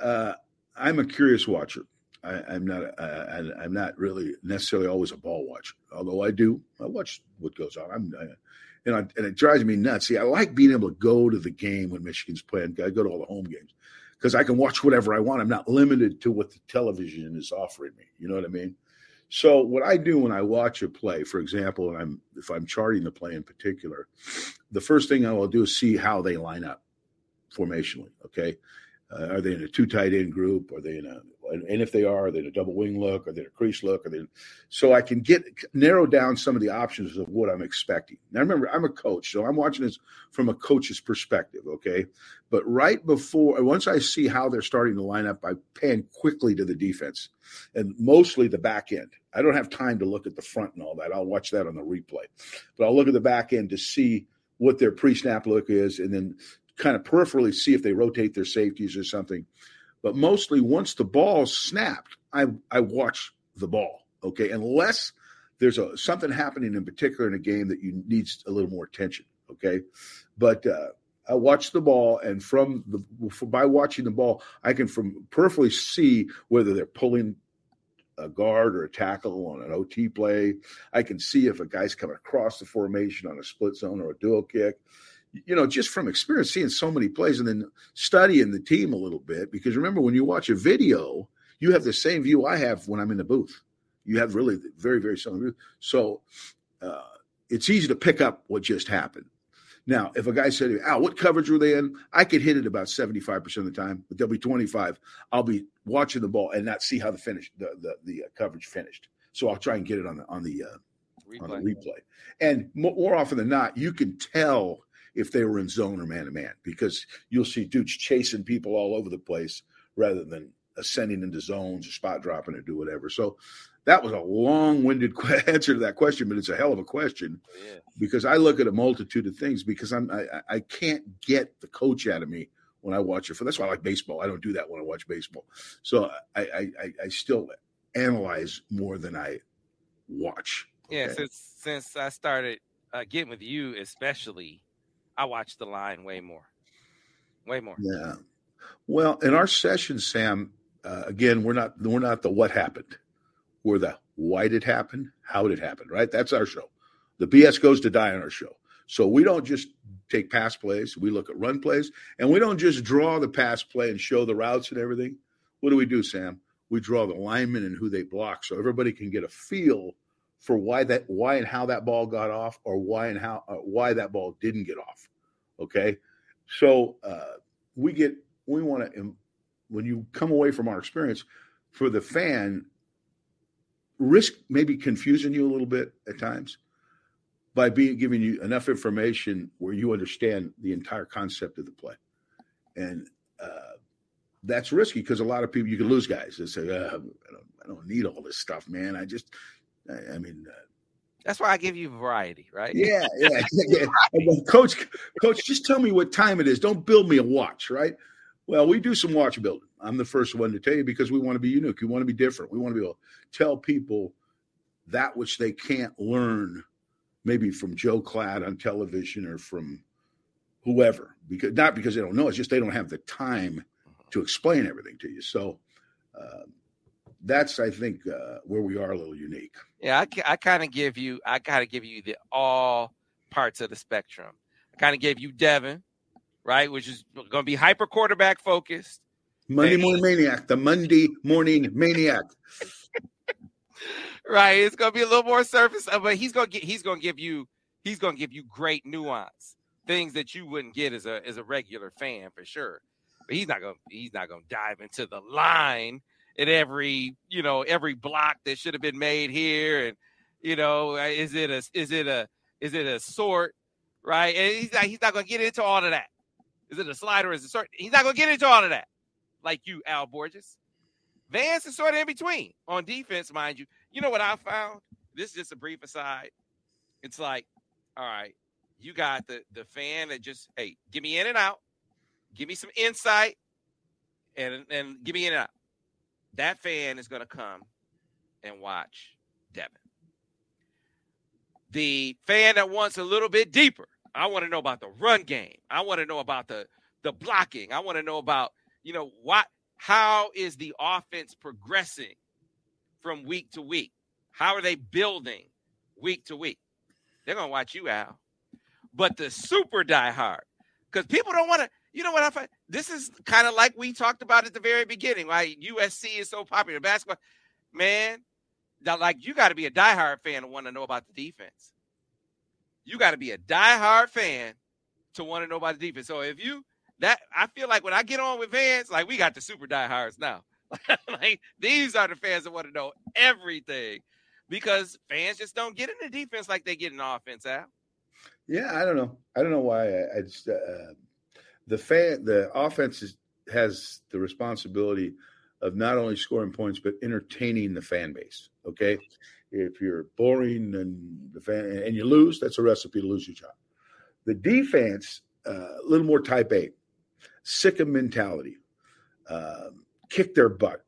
Speaker 2: Uh, I'm a curious watcher. I, am not. I, am not really necessarily always a ball watcher, although I do. I watch what goes on. I'm, I, you know, and it drives me nuts. See, I like being able to go to the game when Michigan's playing. I go to all the home games because I can watch whatever I want. I'm not limited to what the television is offering me. You know what I mean? So what I do when I watch a play, for example, and I'm if I'm charting the play in particular, the first thing I will do is see how they line up formationally. Okay, uh, are they in a two tight end group? Are they in a and if they are, are they in a double wing look? Are they in a crease look? Are they so I can get narrow down some of the options of what I'm expecting. Now remember, I'm a coach, so I'm watching this from a coach's perspective. Okay, but right before once I see how they're starting to line up, I pan quickly to the defense and mostly the back end. I don't have time to look at the front and all that. I'll watch that on the replay, but I'll look at the back end to see what their pre-snap look is, and then kind of peripherally see if they rotate their safeties or something. But mostly once the ball's snapped, I I watch the ball. Okay, unless there's a something happening in particular in a game that you needs a little more attention. Okay, but uh, I watch the ball, and from the by watching the ball, I can from peripherally see whether they're pulling a guard or a tackle on an OT play. I can see if a guy's coming across the formation on a split zone or a dual kick you know, just from experience, seeing so many plays and then studying the team a little bit. Because remember, when you watch a video, you have the same view I have when I'm in the booth. You have really very, very similar. View. So uh, it's easy to pick up what just happened. Now, if a guy said, Al, what coverage were they in? I could hit it about 75% of the time, but there'll be 25. I'll be watching the ball and not see how the finish, the, the, the uh, coverage finished. So I'll try and get it on the, on the, uh, replay. on the replay. And more often than not, you can tell if they were in zone or man to man because you'll see dudes chasing people all over the place rather than ascending into zones or spot dropping or do whatever. So that was a long-winded answer to that question, but it's a hell of a question oh, yeah. because I look at a multitude of things because I'm I, I can't get the coach out of me when I watch it. For that's why I like baseball. I don't do that when I watch baseball. So I I, I still analyze more than I watch.
Speaker 1: Okay? Yeah, since since I started uh, getting with you, especially I watch the line way more, way more.
Speaker 2: Yeah. Well, in our session, Sam, uh, again, we're not we're not the what happened. We're the why did it happen, how did it happen, right? That's our show. The BS goes to die on our show. So we don't just take pass plays. We look at run plays, and we don't just draw the pass play and show the routes and everything. What do we do, Sam? We draw the linemen and who they block, so everybody can get a feel for why that why and how that ball got off, or why and how uh, why that ball didn't get off. Okay. So uh, we get, we want to, when you come away from our experience, for the fan, risk maybe confusing you a little bit at times by being giving you enough information where you understand the entire concept of the play. And uh, that's risky because a lot of people, you can lose guys that say, uh, I, don't, I, don't, need all this stuff, man. I just, I, I mean, uh,
Speaker 1: that's why I give you variety, right?
Speaker 2: Yeah, yeah. yeah. coach, coach, just tell me what time it is. Don't build me a watch, right? Well, we do some watch building. I'm the first one to tell you because we want to be unique. We want to be different. We want to be able to tell people that which they can't learn, maybe from Joel Klatt on television or from whoever, because not because they don't know. It's just they don't have the time to explain everything to you. So. Uh, that's I think uh, where we are a little unique.
Speaker 1: Yeah, I, I kind of give you I kind of give you the all parts of the spectrum. I kind of gave you Devin, right, which is going to be hyper quarterback focused.
Speaker 2: Monday morning maniac, the Monday morning maniac.
Speaker 1: right, it's going to be a little more surface, uh, but he's going to get he's going to give you he's going to give you great nuance, things that you wouldn't get as a as a regular fan for sure. But he's not going he's not going to dive into the line at every you know every block that should have been made here and you know is it a is it a is it a sort right? And he's not he's not to get into all of that. Is it a slider is it sort? He's not to get into all of that. Like you al borges. Vance is sort of in between on defense mind you. You know what i found? This is just a brief aside. It's like all right you got the the fan that just hey give me in and out. Give me some insight and and give me in and out that fan is going to come and watch Devin. The fan that wants a little bit deeper, I want to know about the run game. I want to know about the the blocking. I want to know about, you know, what how is the offense progressing from week to week? How are they building week to week? They're gonna watch you, Al. But the super diehard, because people don't want to. You know what I find? This is kind of like we talked about at the very beginning. Why USC is so popular basketball, man. Like you got to be a diehard fan to want to know about the defense. You got to be a diehard fan to want to know about the defense. So if you that I feel like when I get on with fans, like we got the super diehards now. like these are the fans that want to know everything because fans just don't get in the defense like they get in offense, Al.
Speaker 2: Yeah, I don't know. I don't know why. I, I just uh, the fan, the offense is, has the responsibility of not only scoring points but entertaining the fan base. Okay, if you're boring and the fan and you lose, that's a recipe to lose your job. The defense, uh, a little more type A, sick of mentality, uh, kick their butt,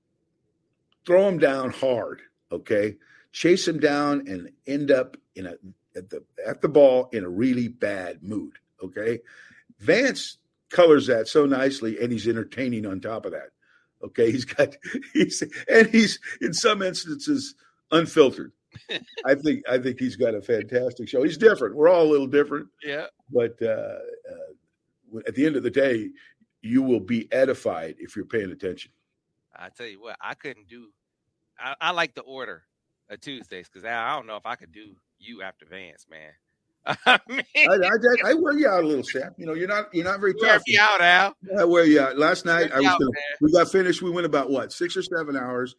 Speaker 2: throw them down hard. Okay, chase them down and end up in a at the at the ball in a really bad mood. Okay, Vance colors that so nicely, and he's entertaining on top of that. Okay, he's got he's and he's in some instances unfiltered. I think I think he's got a fantastic show. He's different. We're all a little different.
Speaker 1: Yeah.
Speaker 2: But uh, uh, at the end of the day, you will be edified if you're paying attention.
Speaker 1: I tell you what, I couldn't do. I, I like the order of Tuesdays because I, I don't know if I could do you after Vance, man.
Speaker 2: I, mean, I, I, I, wear you out a little, Sam. You know, you're not you're not very
Speaker 1: tough. Wear me out, Al.
Speaker 2: I wear you out. Last night I was out, gonna, we got finished. We went about what six or seven hours.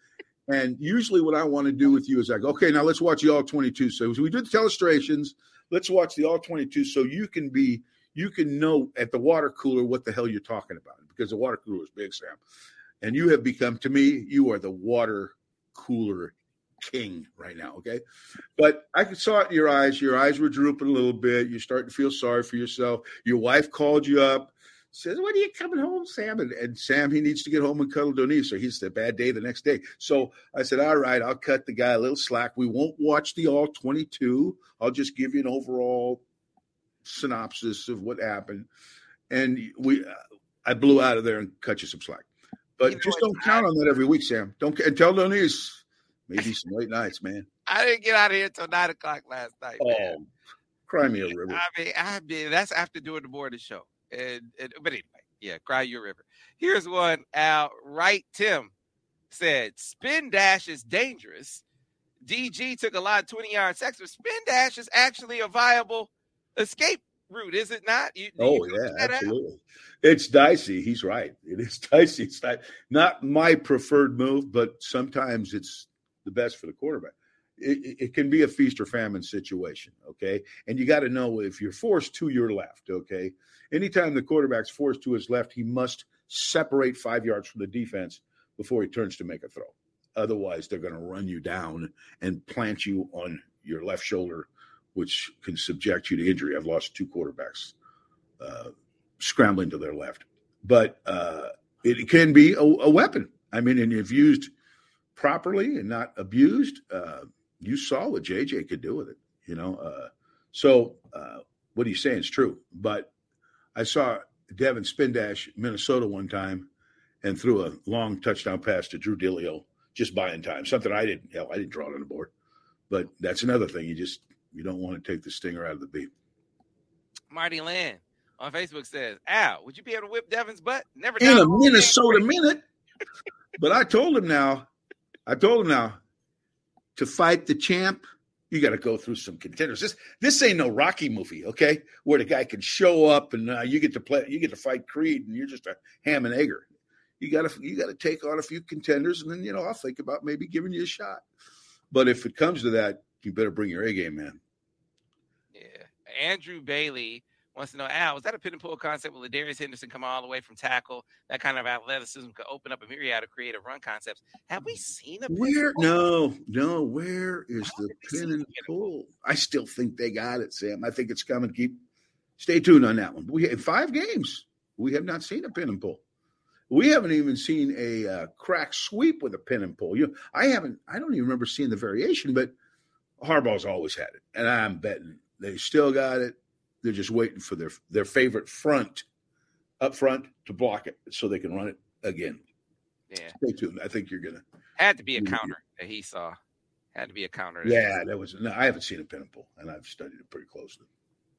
Speaker 2: And usually, what I want to do with you is like, okay, now let's watch the all 22. So we did the illustrations. Let's watch the all 22, so you can be you can know at the water cooler what the hell you're talking about because the water cooler is big, Sam. And you have become to me, you are the water cooler king right now. Okay. But I saw it in your eyes. Your eyes were drooping a little bit. You're starting to feel sorry for yourself. Your wife called you up, says, When are you coming home, Sam? And, and Sam, he needs to get home and cuddle Denise, or he's a bad day the next day. So I said, All right, I'll cut the guy a little slack. We won't watch the all 22. I'll just give you an overall synopsis of what happened. And we, uh, I blew out of there and cut you some slack. But you know just don't count on that every week, Sam. Don't and tell Denise Maybe some late nights, man.
Speaker 1: I didn't get out of here until nine o'clock last night. Oh, man.
Speaker 2: cry me a river.
Speaker 1: I mean, I mean that's after doing the morning show. And, and but anyway, yeah, cry you a river. Here's one. Al Right Tim said, "Spin dash is dangerous." DG took a lot of 20 yard sacks, but spin dash is actually a viable escape route, is it not?
Speaker 2: You, oh, yeah, absolutely. Out? It's dicey. He's right. It is dicey. It's not, not my preferred move, but sometimes it's the best for the quarterback. It, it can be a feast or famine situation, okay? And you got to know if you're forced to your left, okay? Anytime the quarterback's forced to his left, he must separate five yards from the defense before he turns to make a throw. Otherwise, they're going to run you down and plant you on your left shoulder, which can subject you to injury. I've lost two quarterbacks uh, scrambling to their left, but uh, it can be a, a, weapon. I mean, and if you've used properly and not abused, uh, you saw what JJ could do with it. You know, uh, so uh, what he's saying is true. But I saw Devin Spindash Minnesota one time and threw a long touchdown pass to Drew Dileo just buying time. Something I didn't hell, I didn't draw it on the board. But that's another thing. You just you don't want to take the stinger out of the beat.
Speaker 1: Marty Land on Facebook says, Al, would you be able to whip Devin's butt?
Speaker 2: Never in a Minnesota minute. but I told him now I told him now to fight the champ, you got to go through some contenders. This this ain't no Rocky movie, okay? Where the guy can show up and uh, you get to play, you get to fight Creed, and you're just a ham and egger. You got to you got to take on a few contenders, and then you know I'll think about maybe giving you a shot. But if it comes to that, you better bring your A game, man.
Speaker 1: Yeah, Andrew Bailey wants to know, Al, was that a pin and pull concept? Will Darius Henderson come all the way from tackle? That kind of athleticism could open up a myriad of creative run concepts. Have we seen a
Speaker 2: where? No, no. Where is the pin and pull? I still think they got it, Sam. I think it's coming. Keep stay tuned on that one. We have five games. We have not seen a pin and pull. We haven't even seen a uh, crack sweep with a pin and pull. You, I haven't. I don't even remember seeing the variation, but Harbaugh's always had it, and I'm betting they still got it they're just waiting for their their favorite front up front to block it so they can run it again.
Speaker 1: Yeah.
Speaker 2: Stay tuned. I think you're gonna.
Speaker 1: Had to be a counter that he saw. Had to be a counter.
Speaker 2: Yeah, that was. No, I haven't seen a pin and pull, and I've studied it pretty closely.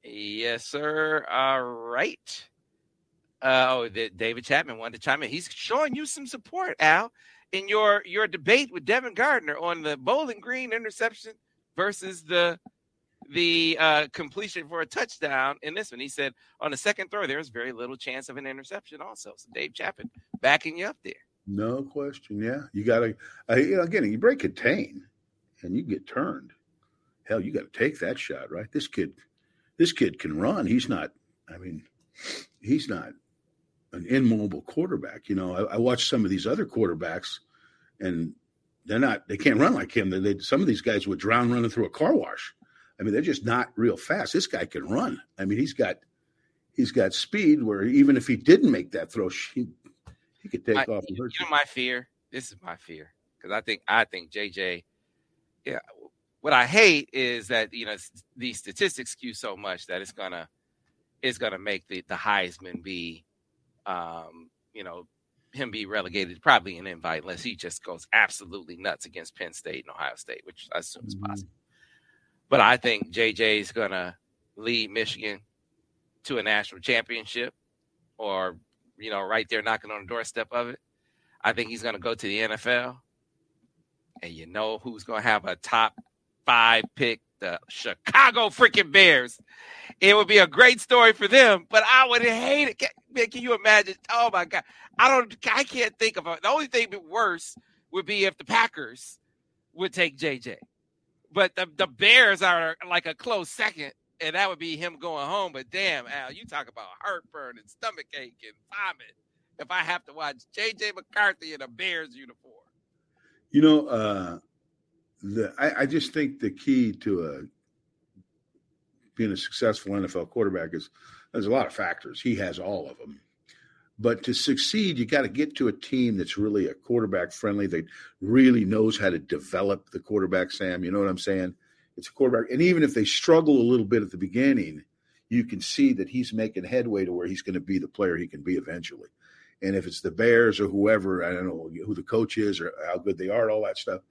Speaker 1: Yes, sir. All right. Uh, oh, the, David Chapman wanted to chime in. He's showing you some support, Al, in your your debate with Devin Gardner on the Bowling Green interception versus the the uh, completion for a touchdown in this one. He said on the second throw, there's very little chance of an interception. Also, so Dave Chapman backing you up there.
Speaker 2: No question. Yeah, you got to. Uh, you know, again, you break a contain, and you get turned. Hell, you got to take that shot, right? This kid, this kid can run. He's not. I mean, he's not an immobile quarterback. You know, I, I watch some of these other quarterbacks, and they're not. They can't run like him. They, they, some of these guys would drown running through a car wash. I mean, they're just not real fast. This guy can run. I mean, he's got he's got speed where even if he didn't make that throw, he, he could take
Speaker 1: I,
Speaker 2: off.
Speaker 1: You know my fear. This is my fear because I think I think JJ. Yeah, what I hate is that you know these statistics skew so much that it's gonna it's gonna make the the Heisman be, um, you know, him be relegated probably an invite unless he just goes absolutely nuts against Penn State and Ohio State, which I assume is mm-hmm. But I think JJ is gonna lead Michigan to a national championship, or you know, right there knocking on the doorstep of it. I think he's gonna go to the NFL, and you know who's gonna have a top five pick the Chicago freaking Bears. It would be a great story for them, but I would hate it. Can, can you imagine? Oh my god, I don't. I can't think of it. The only thing worse would be if the Packers would take JJ, but the the Bears are like a close second, and that would be him going home. But damn, Al, you talk about heartburn and stomach ache and vomit if I have to watch JJ McCarthy in a Bears uniform.
Speaker 2: You know, uh, the I, I just think the key to a being a successful NFL quarterback is there's a lot of factors. He has all of them. But to succeed, you got to get to a team that's really a quarterback friendly, that really knows how to develop the quarterback, Sam. You know what I'm saying? It's a quarterback. And even if they struggle a little bit at the beginning, you can see that he's making headway to where he's going to be the player he can be eventually. And if it's the Bears or whoever, I don't know who the coach is or how good they are, all that stuff,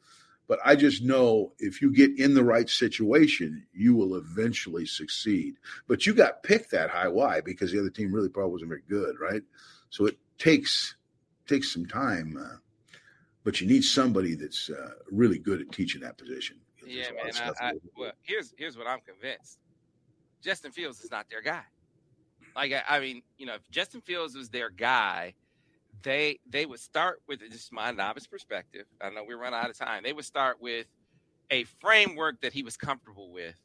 Speaker 2: but I just know if you get in the right situation, you will eventually succeed. But you got picked that high. Why? Because the other team really probably wasn't very good, right? So it takes takes some time, uh, but you need somebody that's uh, really good at teaching that position.
Speaker 1: Yeah, man. I, I, well, here's here's what I'm convinced. Justin Fields is not their guy. Like I, I mean, you know, if Justin Fields was their guy, they they would start with just my novice perspective. I know we run out of time. They would start with a framework that he was comfortable with,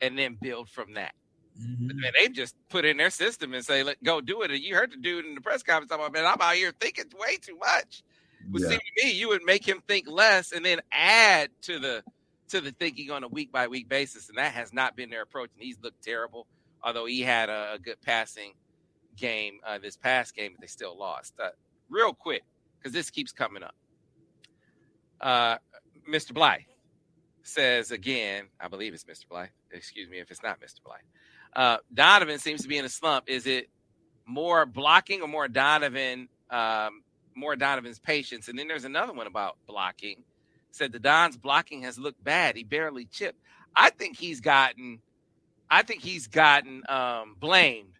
Speaker 1: and then build from that. Mm-hmm. But man, they just put in their system and say, "Let go do it." And you heard the dude in the press conference talking about, "Man, I'm out here thinking way too much." But yeah. seem to me, you would make him think less, and then add to the to the thinking on a week by week basis, and that has not been their approach. And he's looked terrible, although he had a, a good passing game uh, this past game, but they still lost. Uh, real quick, because this keeps coming up. Uh, Mr. Blythe says again, I believe it's Mr. Blythe. Excuse me if it's not Mr. Blythe. Uh, Donovan seems to be in a slump. Is it more blocking or more Donovan, um, more Donovan's patience? And then there's another one about blocking. Said the Don's blocking has looked bad. He barely chipped. I think he's gotten, I think he's gotten um, blamed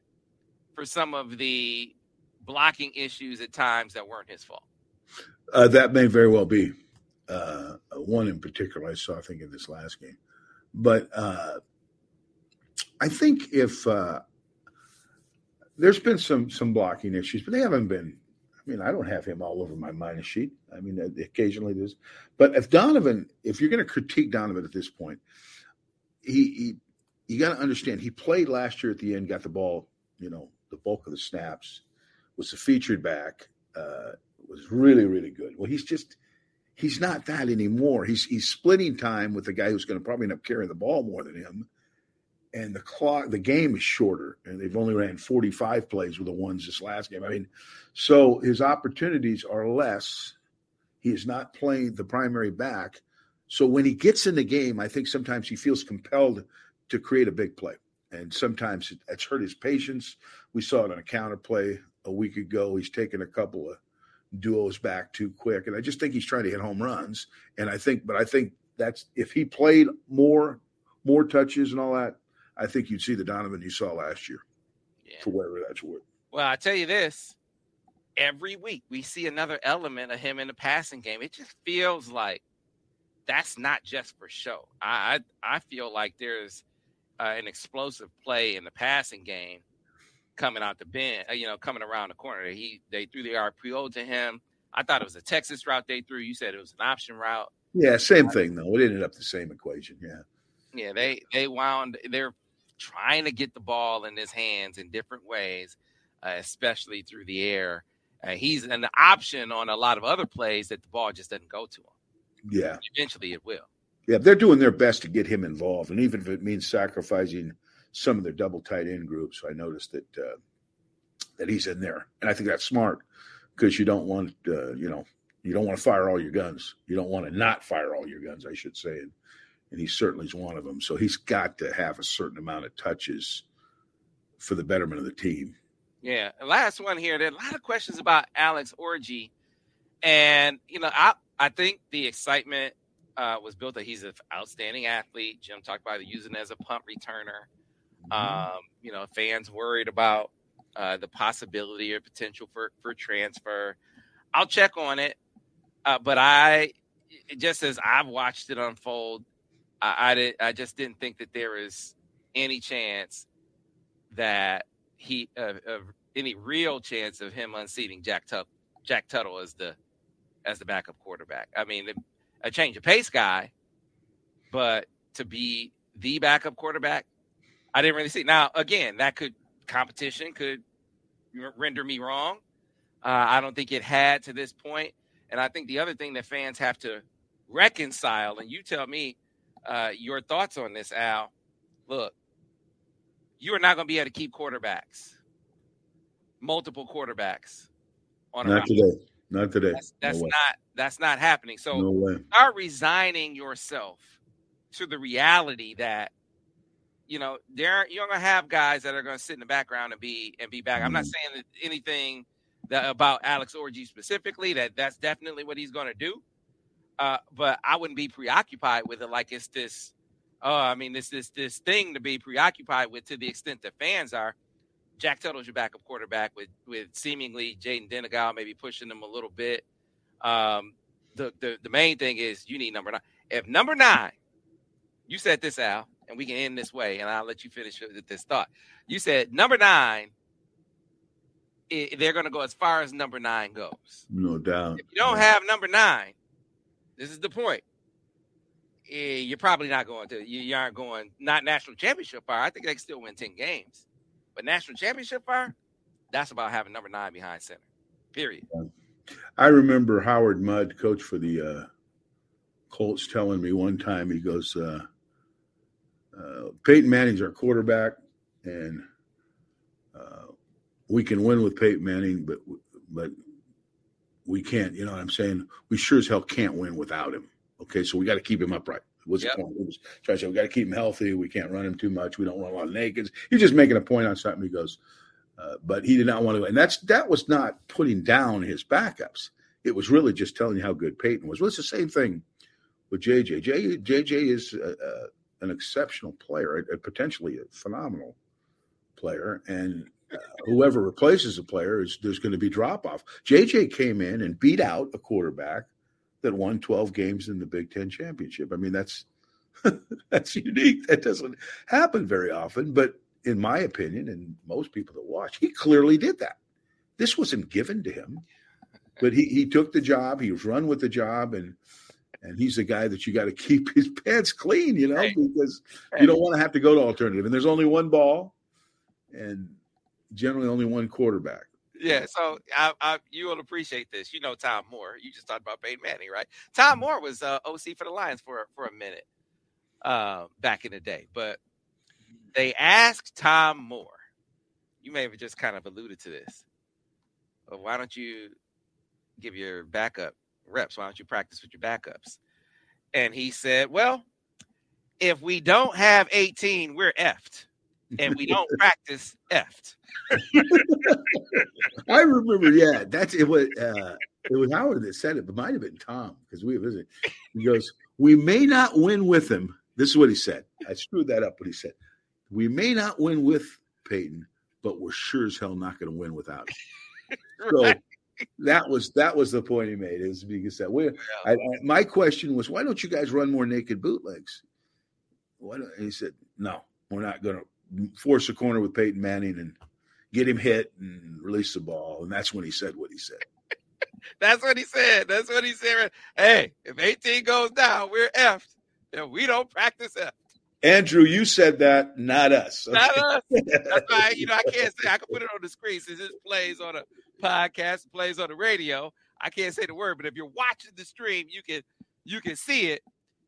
Speaker 1: for some of the blocking issues at times that weren't his fault?
Speaker 2: Uh, that may very well be uh, one in particular I saw, I think, in this last game. But uh, I think if uh, there's been some some blocking issues, but they haven't been. I mean, I don't have him all over my minus sheet. I mean, occasionally there's, but if Donovan, if you're going to critique Donovan at this point, he, he you got to understand he played last year at the end, got the ball, you know, the bulk of the snaps was the featured back, uh, was really, really good. Well, he's just he's not that anymore. He's he's splitting time with the guy who's going to probably end up carrying the ball more than him. And the clock, the game is shorter, and they've only ran 45 plays with the ones this last game. I mean, so his opportunities are less. He is not playing the primary back. So when he gets in the game, I think sometimes he feels compelled to create a big play. And sometimes it's hurt his patience. We saw it on a counter play a week ago. He's taken a couple of duos back too quick. And I just think he's trying to hit home runs. And I think, but I think that's if he played more, more touches and all that, I think you'd see the Donovan you saw last year. Yeah. For whatever that's worth.
Speaker 1: Well, I tell you this. Every week we see another element of him in the passing game. It just feels like that's not just for show. I I, I feel like there's uh, an explosive play in the passing game coming out the bend, uh, you know, coming around the corner. He they threw the RPO to him. I thought it was a Texas route they threw. You said it was an option route.
Speaker 2: Yeah, same thing though. It ended up the same equation. Yeah.
Speaker 1: Yeah, they they wound. They're trying to get the ball in his hands in different ways, uh, especially through the air. Uh, he's an option on a lot of other plays that the ball just doesn't go to him.
Speaker 2: Yeah.
Speaker 1: Eventually, it will.
Speaker 2: Yeah, they're doing their best to get him involved, and even if it means sacrificing some of their double tight end groups. I noticed that uh, that he's in there, and I think that's smart because you don't want uh, you know you don't want to fire all your guns. You don't want to not fire all your guns, I should say, and and he certainly is one of them. So he's got to have a certain amount of touches for the betterment of the team.
Speaker 1: Yeah. Last one here. There are a lot of questions about Alex Orji, and you know I I think the excitement uh, was built that he's an outstanding athlete. Jim talked about using as a punt returner. Mm-hmm. Um, you know, fans worried about uh, the possibility or potential for for transfer. I'll check on it, uh, but I just as I've watched it unfold, I, I did I just didn't think that there is any chance that he uh, of any real chance of him unseating Jack Tut- Jack Tuttle as the as the backup quarterback. I mean, a change of pace guy, but to be the backup quarterback, I didn't really see. Now, again, that could competition could render me wrong. Uh, I don't think it had to this point. And I think the other thing that fans have to reconcile, and you tell me uh, your thoughts on this, Al. Look, you are not going to be able to keep quarterbacks, multiple quarterbacks
Speaker 2: on not today. Not today.
Speaker 1: That's, that's no not that's not happening. So no start resigning yourself to the reality that you know, there you're gonna have guys that are gonna sit in the background and be and be back. I'm not mm-hmm. saying that anything that about Alex Orji specifically that that's definitely what he's gonna do. Uh, but I wouldn't be preoccupied with it like it's this. Oh, I mean, this this this thing to be preoccupied with to the extent that fans are. Jack Tuttle's your backup quarterback with with seemingly Jayden Denegal maybe pushing him a little bit. Um, the, the the main thing is you need number nine. If number nine, you said this, Al and we can end this way, and I'll let you finish with this thought. You said number nine, it, they're going to go as far as number nine goes.
Speaker 2: No doubt.
Speaker 1: If you don't have number nine, this is the point. Eh, you're probably not going to. You, aren't going. Not national championship fire. I think they can still win ten games, but national championship fire, that's about having number nine behind center. Period.
Speaker 2: I remember Howard Mudd, coach for the uh, Colts, telling me one time. He goes. Uh, uh, Peyton Manning's our quarterback, and uh, we can win with Peyton Manning, but but we can't. You know what I'm saying? We sure as hell can't win without him. Okay, so we got to keep him upright. What's yep. the point? Was trying to say we got to keep him healthy. We can't run him too much. We don't run a lot of nakeds. He's just making a point on something. He goes, uh, but he did not want to. And that's that was not putting down his backups. It was really just telling you how good Peyton was. Well, it's the same thing with JJ. J, JJ is uh, uh an exceptional player, a, a potentially a phenomenal player, and uh, whoever replaces a player is there's going to be drop off. JJ came in and beat out a quarterback that won 12 games in the Big Ten championship. I mean, that's that's unique. That doesn't happen very often, but in my opinion, and most people that watch, he clearly did that. This wasn't given to him, but he he took the job. He was run with the job, and and he's the guy that you got to keep his pants clean, you know, right. because right. you don't want to have to go to alternative. And there's only one ball, and generally only one quarterback.
Speaker 1: Yeah, so I, I, you will appreciate this. You know Tom Moore. You just talked about Peyton Manning, right? Tom Moore was uh, OC for the Lions for for a minute uh, back in the day, but they asked Tom Moore. You may have just kind of alluded to this. Well, why don't you give your backup reps. Why don't you practice with your backups? And he said, Well, if we don't have 18, we're effed. And we don't practice effed.
Speaker 2: I remember, yeah, that's it was uh it was Howard that said it, but might have been Tom because we were visiting. He goes, "We may not win with him." This is what he said. I screwed that up, but he said, "We may not win with Peyton, but we're sure as hell not going to win without him."
Speaker 1: Right.
Speaker 2: That was that was the point he made. Is because that we, I, I, my question was, why don't you guys run more naked bootlegs? Why don't, he said, no, we're not going to force a corner with Peyton Manning and get him hit and release the ball. And that's when he said what he said.
Speaker 1: That's what he said. That's what he said. Hey, if 18 goes down, we're effed. And we don't practice F.
Speaker 2: Andrew, you said that, not us.
Speaker 1: Not us. That's why, you know, I can't say I can put it on the screen since it plays on a podcast, plays on the radio. I can't say the word, but if you're watching the stream, you can you can see it.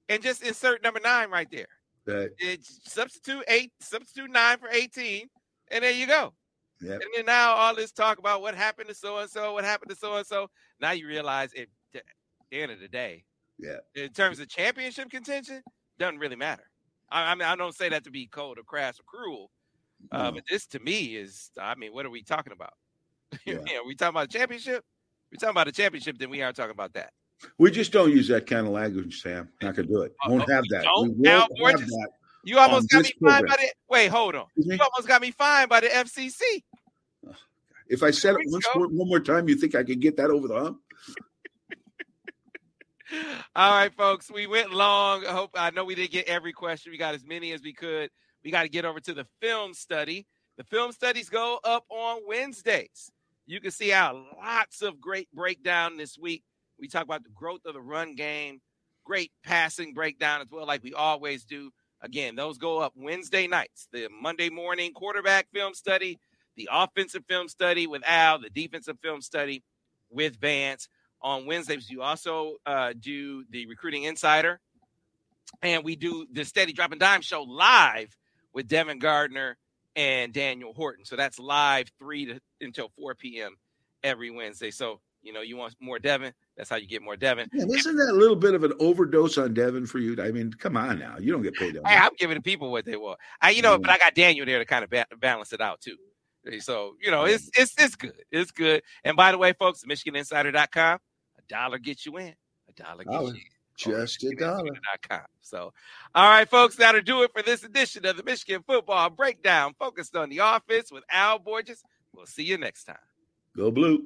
Speaker 1: And just insert number nine right there.
Speaker 2: That-
Speaker 1: It's substitute eight, substitute nine for 18, and there you go.
Speaker 2: Yep.
Speaker 1: And then now all this talk about what happened to so and so, what happened to so and so. Now you realize it at the end of the day,
Speaker 2: Yeah.
Speaker 1: in terms of championship contention, doesn't really matter. I, I mean, I don't say that to be cold or crass or cruel, uh, but this to me is, I mean, what are we talking about?
Speaker 2: Yeah.
Speaker 1: yeah, we talking about a championship. We talking about a championship, then we are talking about that.
Speaker 2: We just don't use that kind of language, Sam. Not gonna do it. Won't
Speaker 1: Uh,
Speaker 2: have that.
Speaker 1: don't?
Speaker 2: We won't have
Speaker 1: Borges?
Speaker 2: that.
Speaker 1: You almost got me fined by the. Wait, hold on. You almost got me fined by the FCC.
Speaker 2: If I said it once more, one more time, you think I could get that over the hump?
Speaker 1: All right, folks. We went long. I hope I know we didn't get every question. We got as many as we could. We got to get over to the film study. The film studies go up on Wednesdays. You can see how lots of great breakdown this week. We talk about the growth of the run game, great passing breakdown as well, like we always do. Again, those go up Wednesday nights. The Monday morning quarterback film study, the offensive film study with Al, the defensive film study with Vance on Wednesdays. You also uh, do the recruiting insider, and we do the steady drop and dime show live with Devin Gardner and Daniel Horton. So that's live three to until four p.m. every Wednesday. So you know you want more Devin. That's how you get more Devin.
Speaker 2: Man, isn't that a little bit of an overdose on Devin for you? I mean, come on now. You don't get paid
Speaker 1: Hey. I'm giving the people what they want. I, you know,
Speaker 2: Mm.
Speaker 1: but I got Daniel there to kind of ba- balance it out too. So you know, it's it's it's good. It's good. And by the way, folks, MichiganInsider.com, a dollar gets you in, a dollar gets
Speaker 2: Dollar.
Speaker 1: you in.
Speaker 2: Oh, Just a dollar.
Speaker 1: So, all right, folks, that'll do it for this edition of the Michigan Football Breakdown, focused on the offense with Al Borges. We'll see you next time.
Speaker 2: Go blue.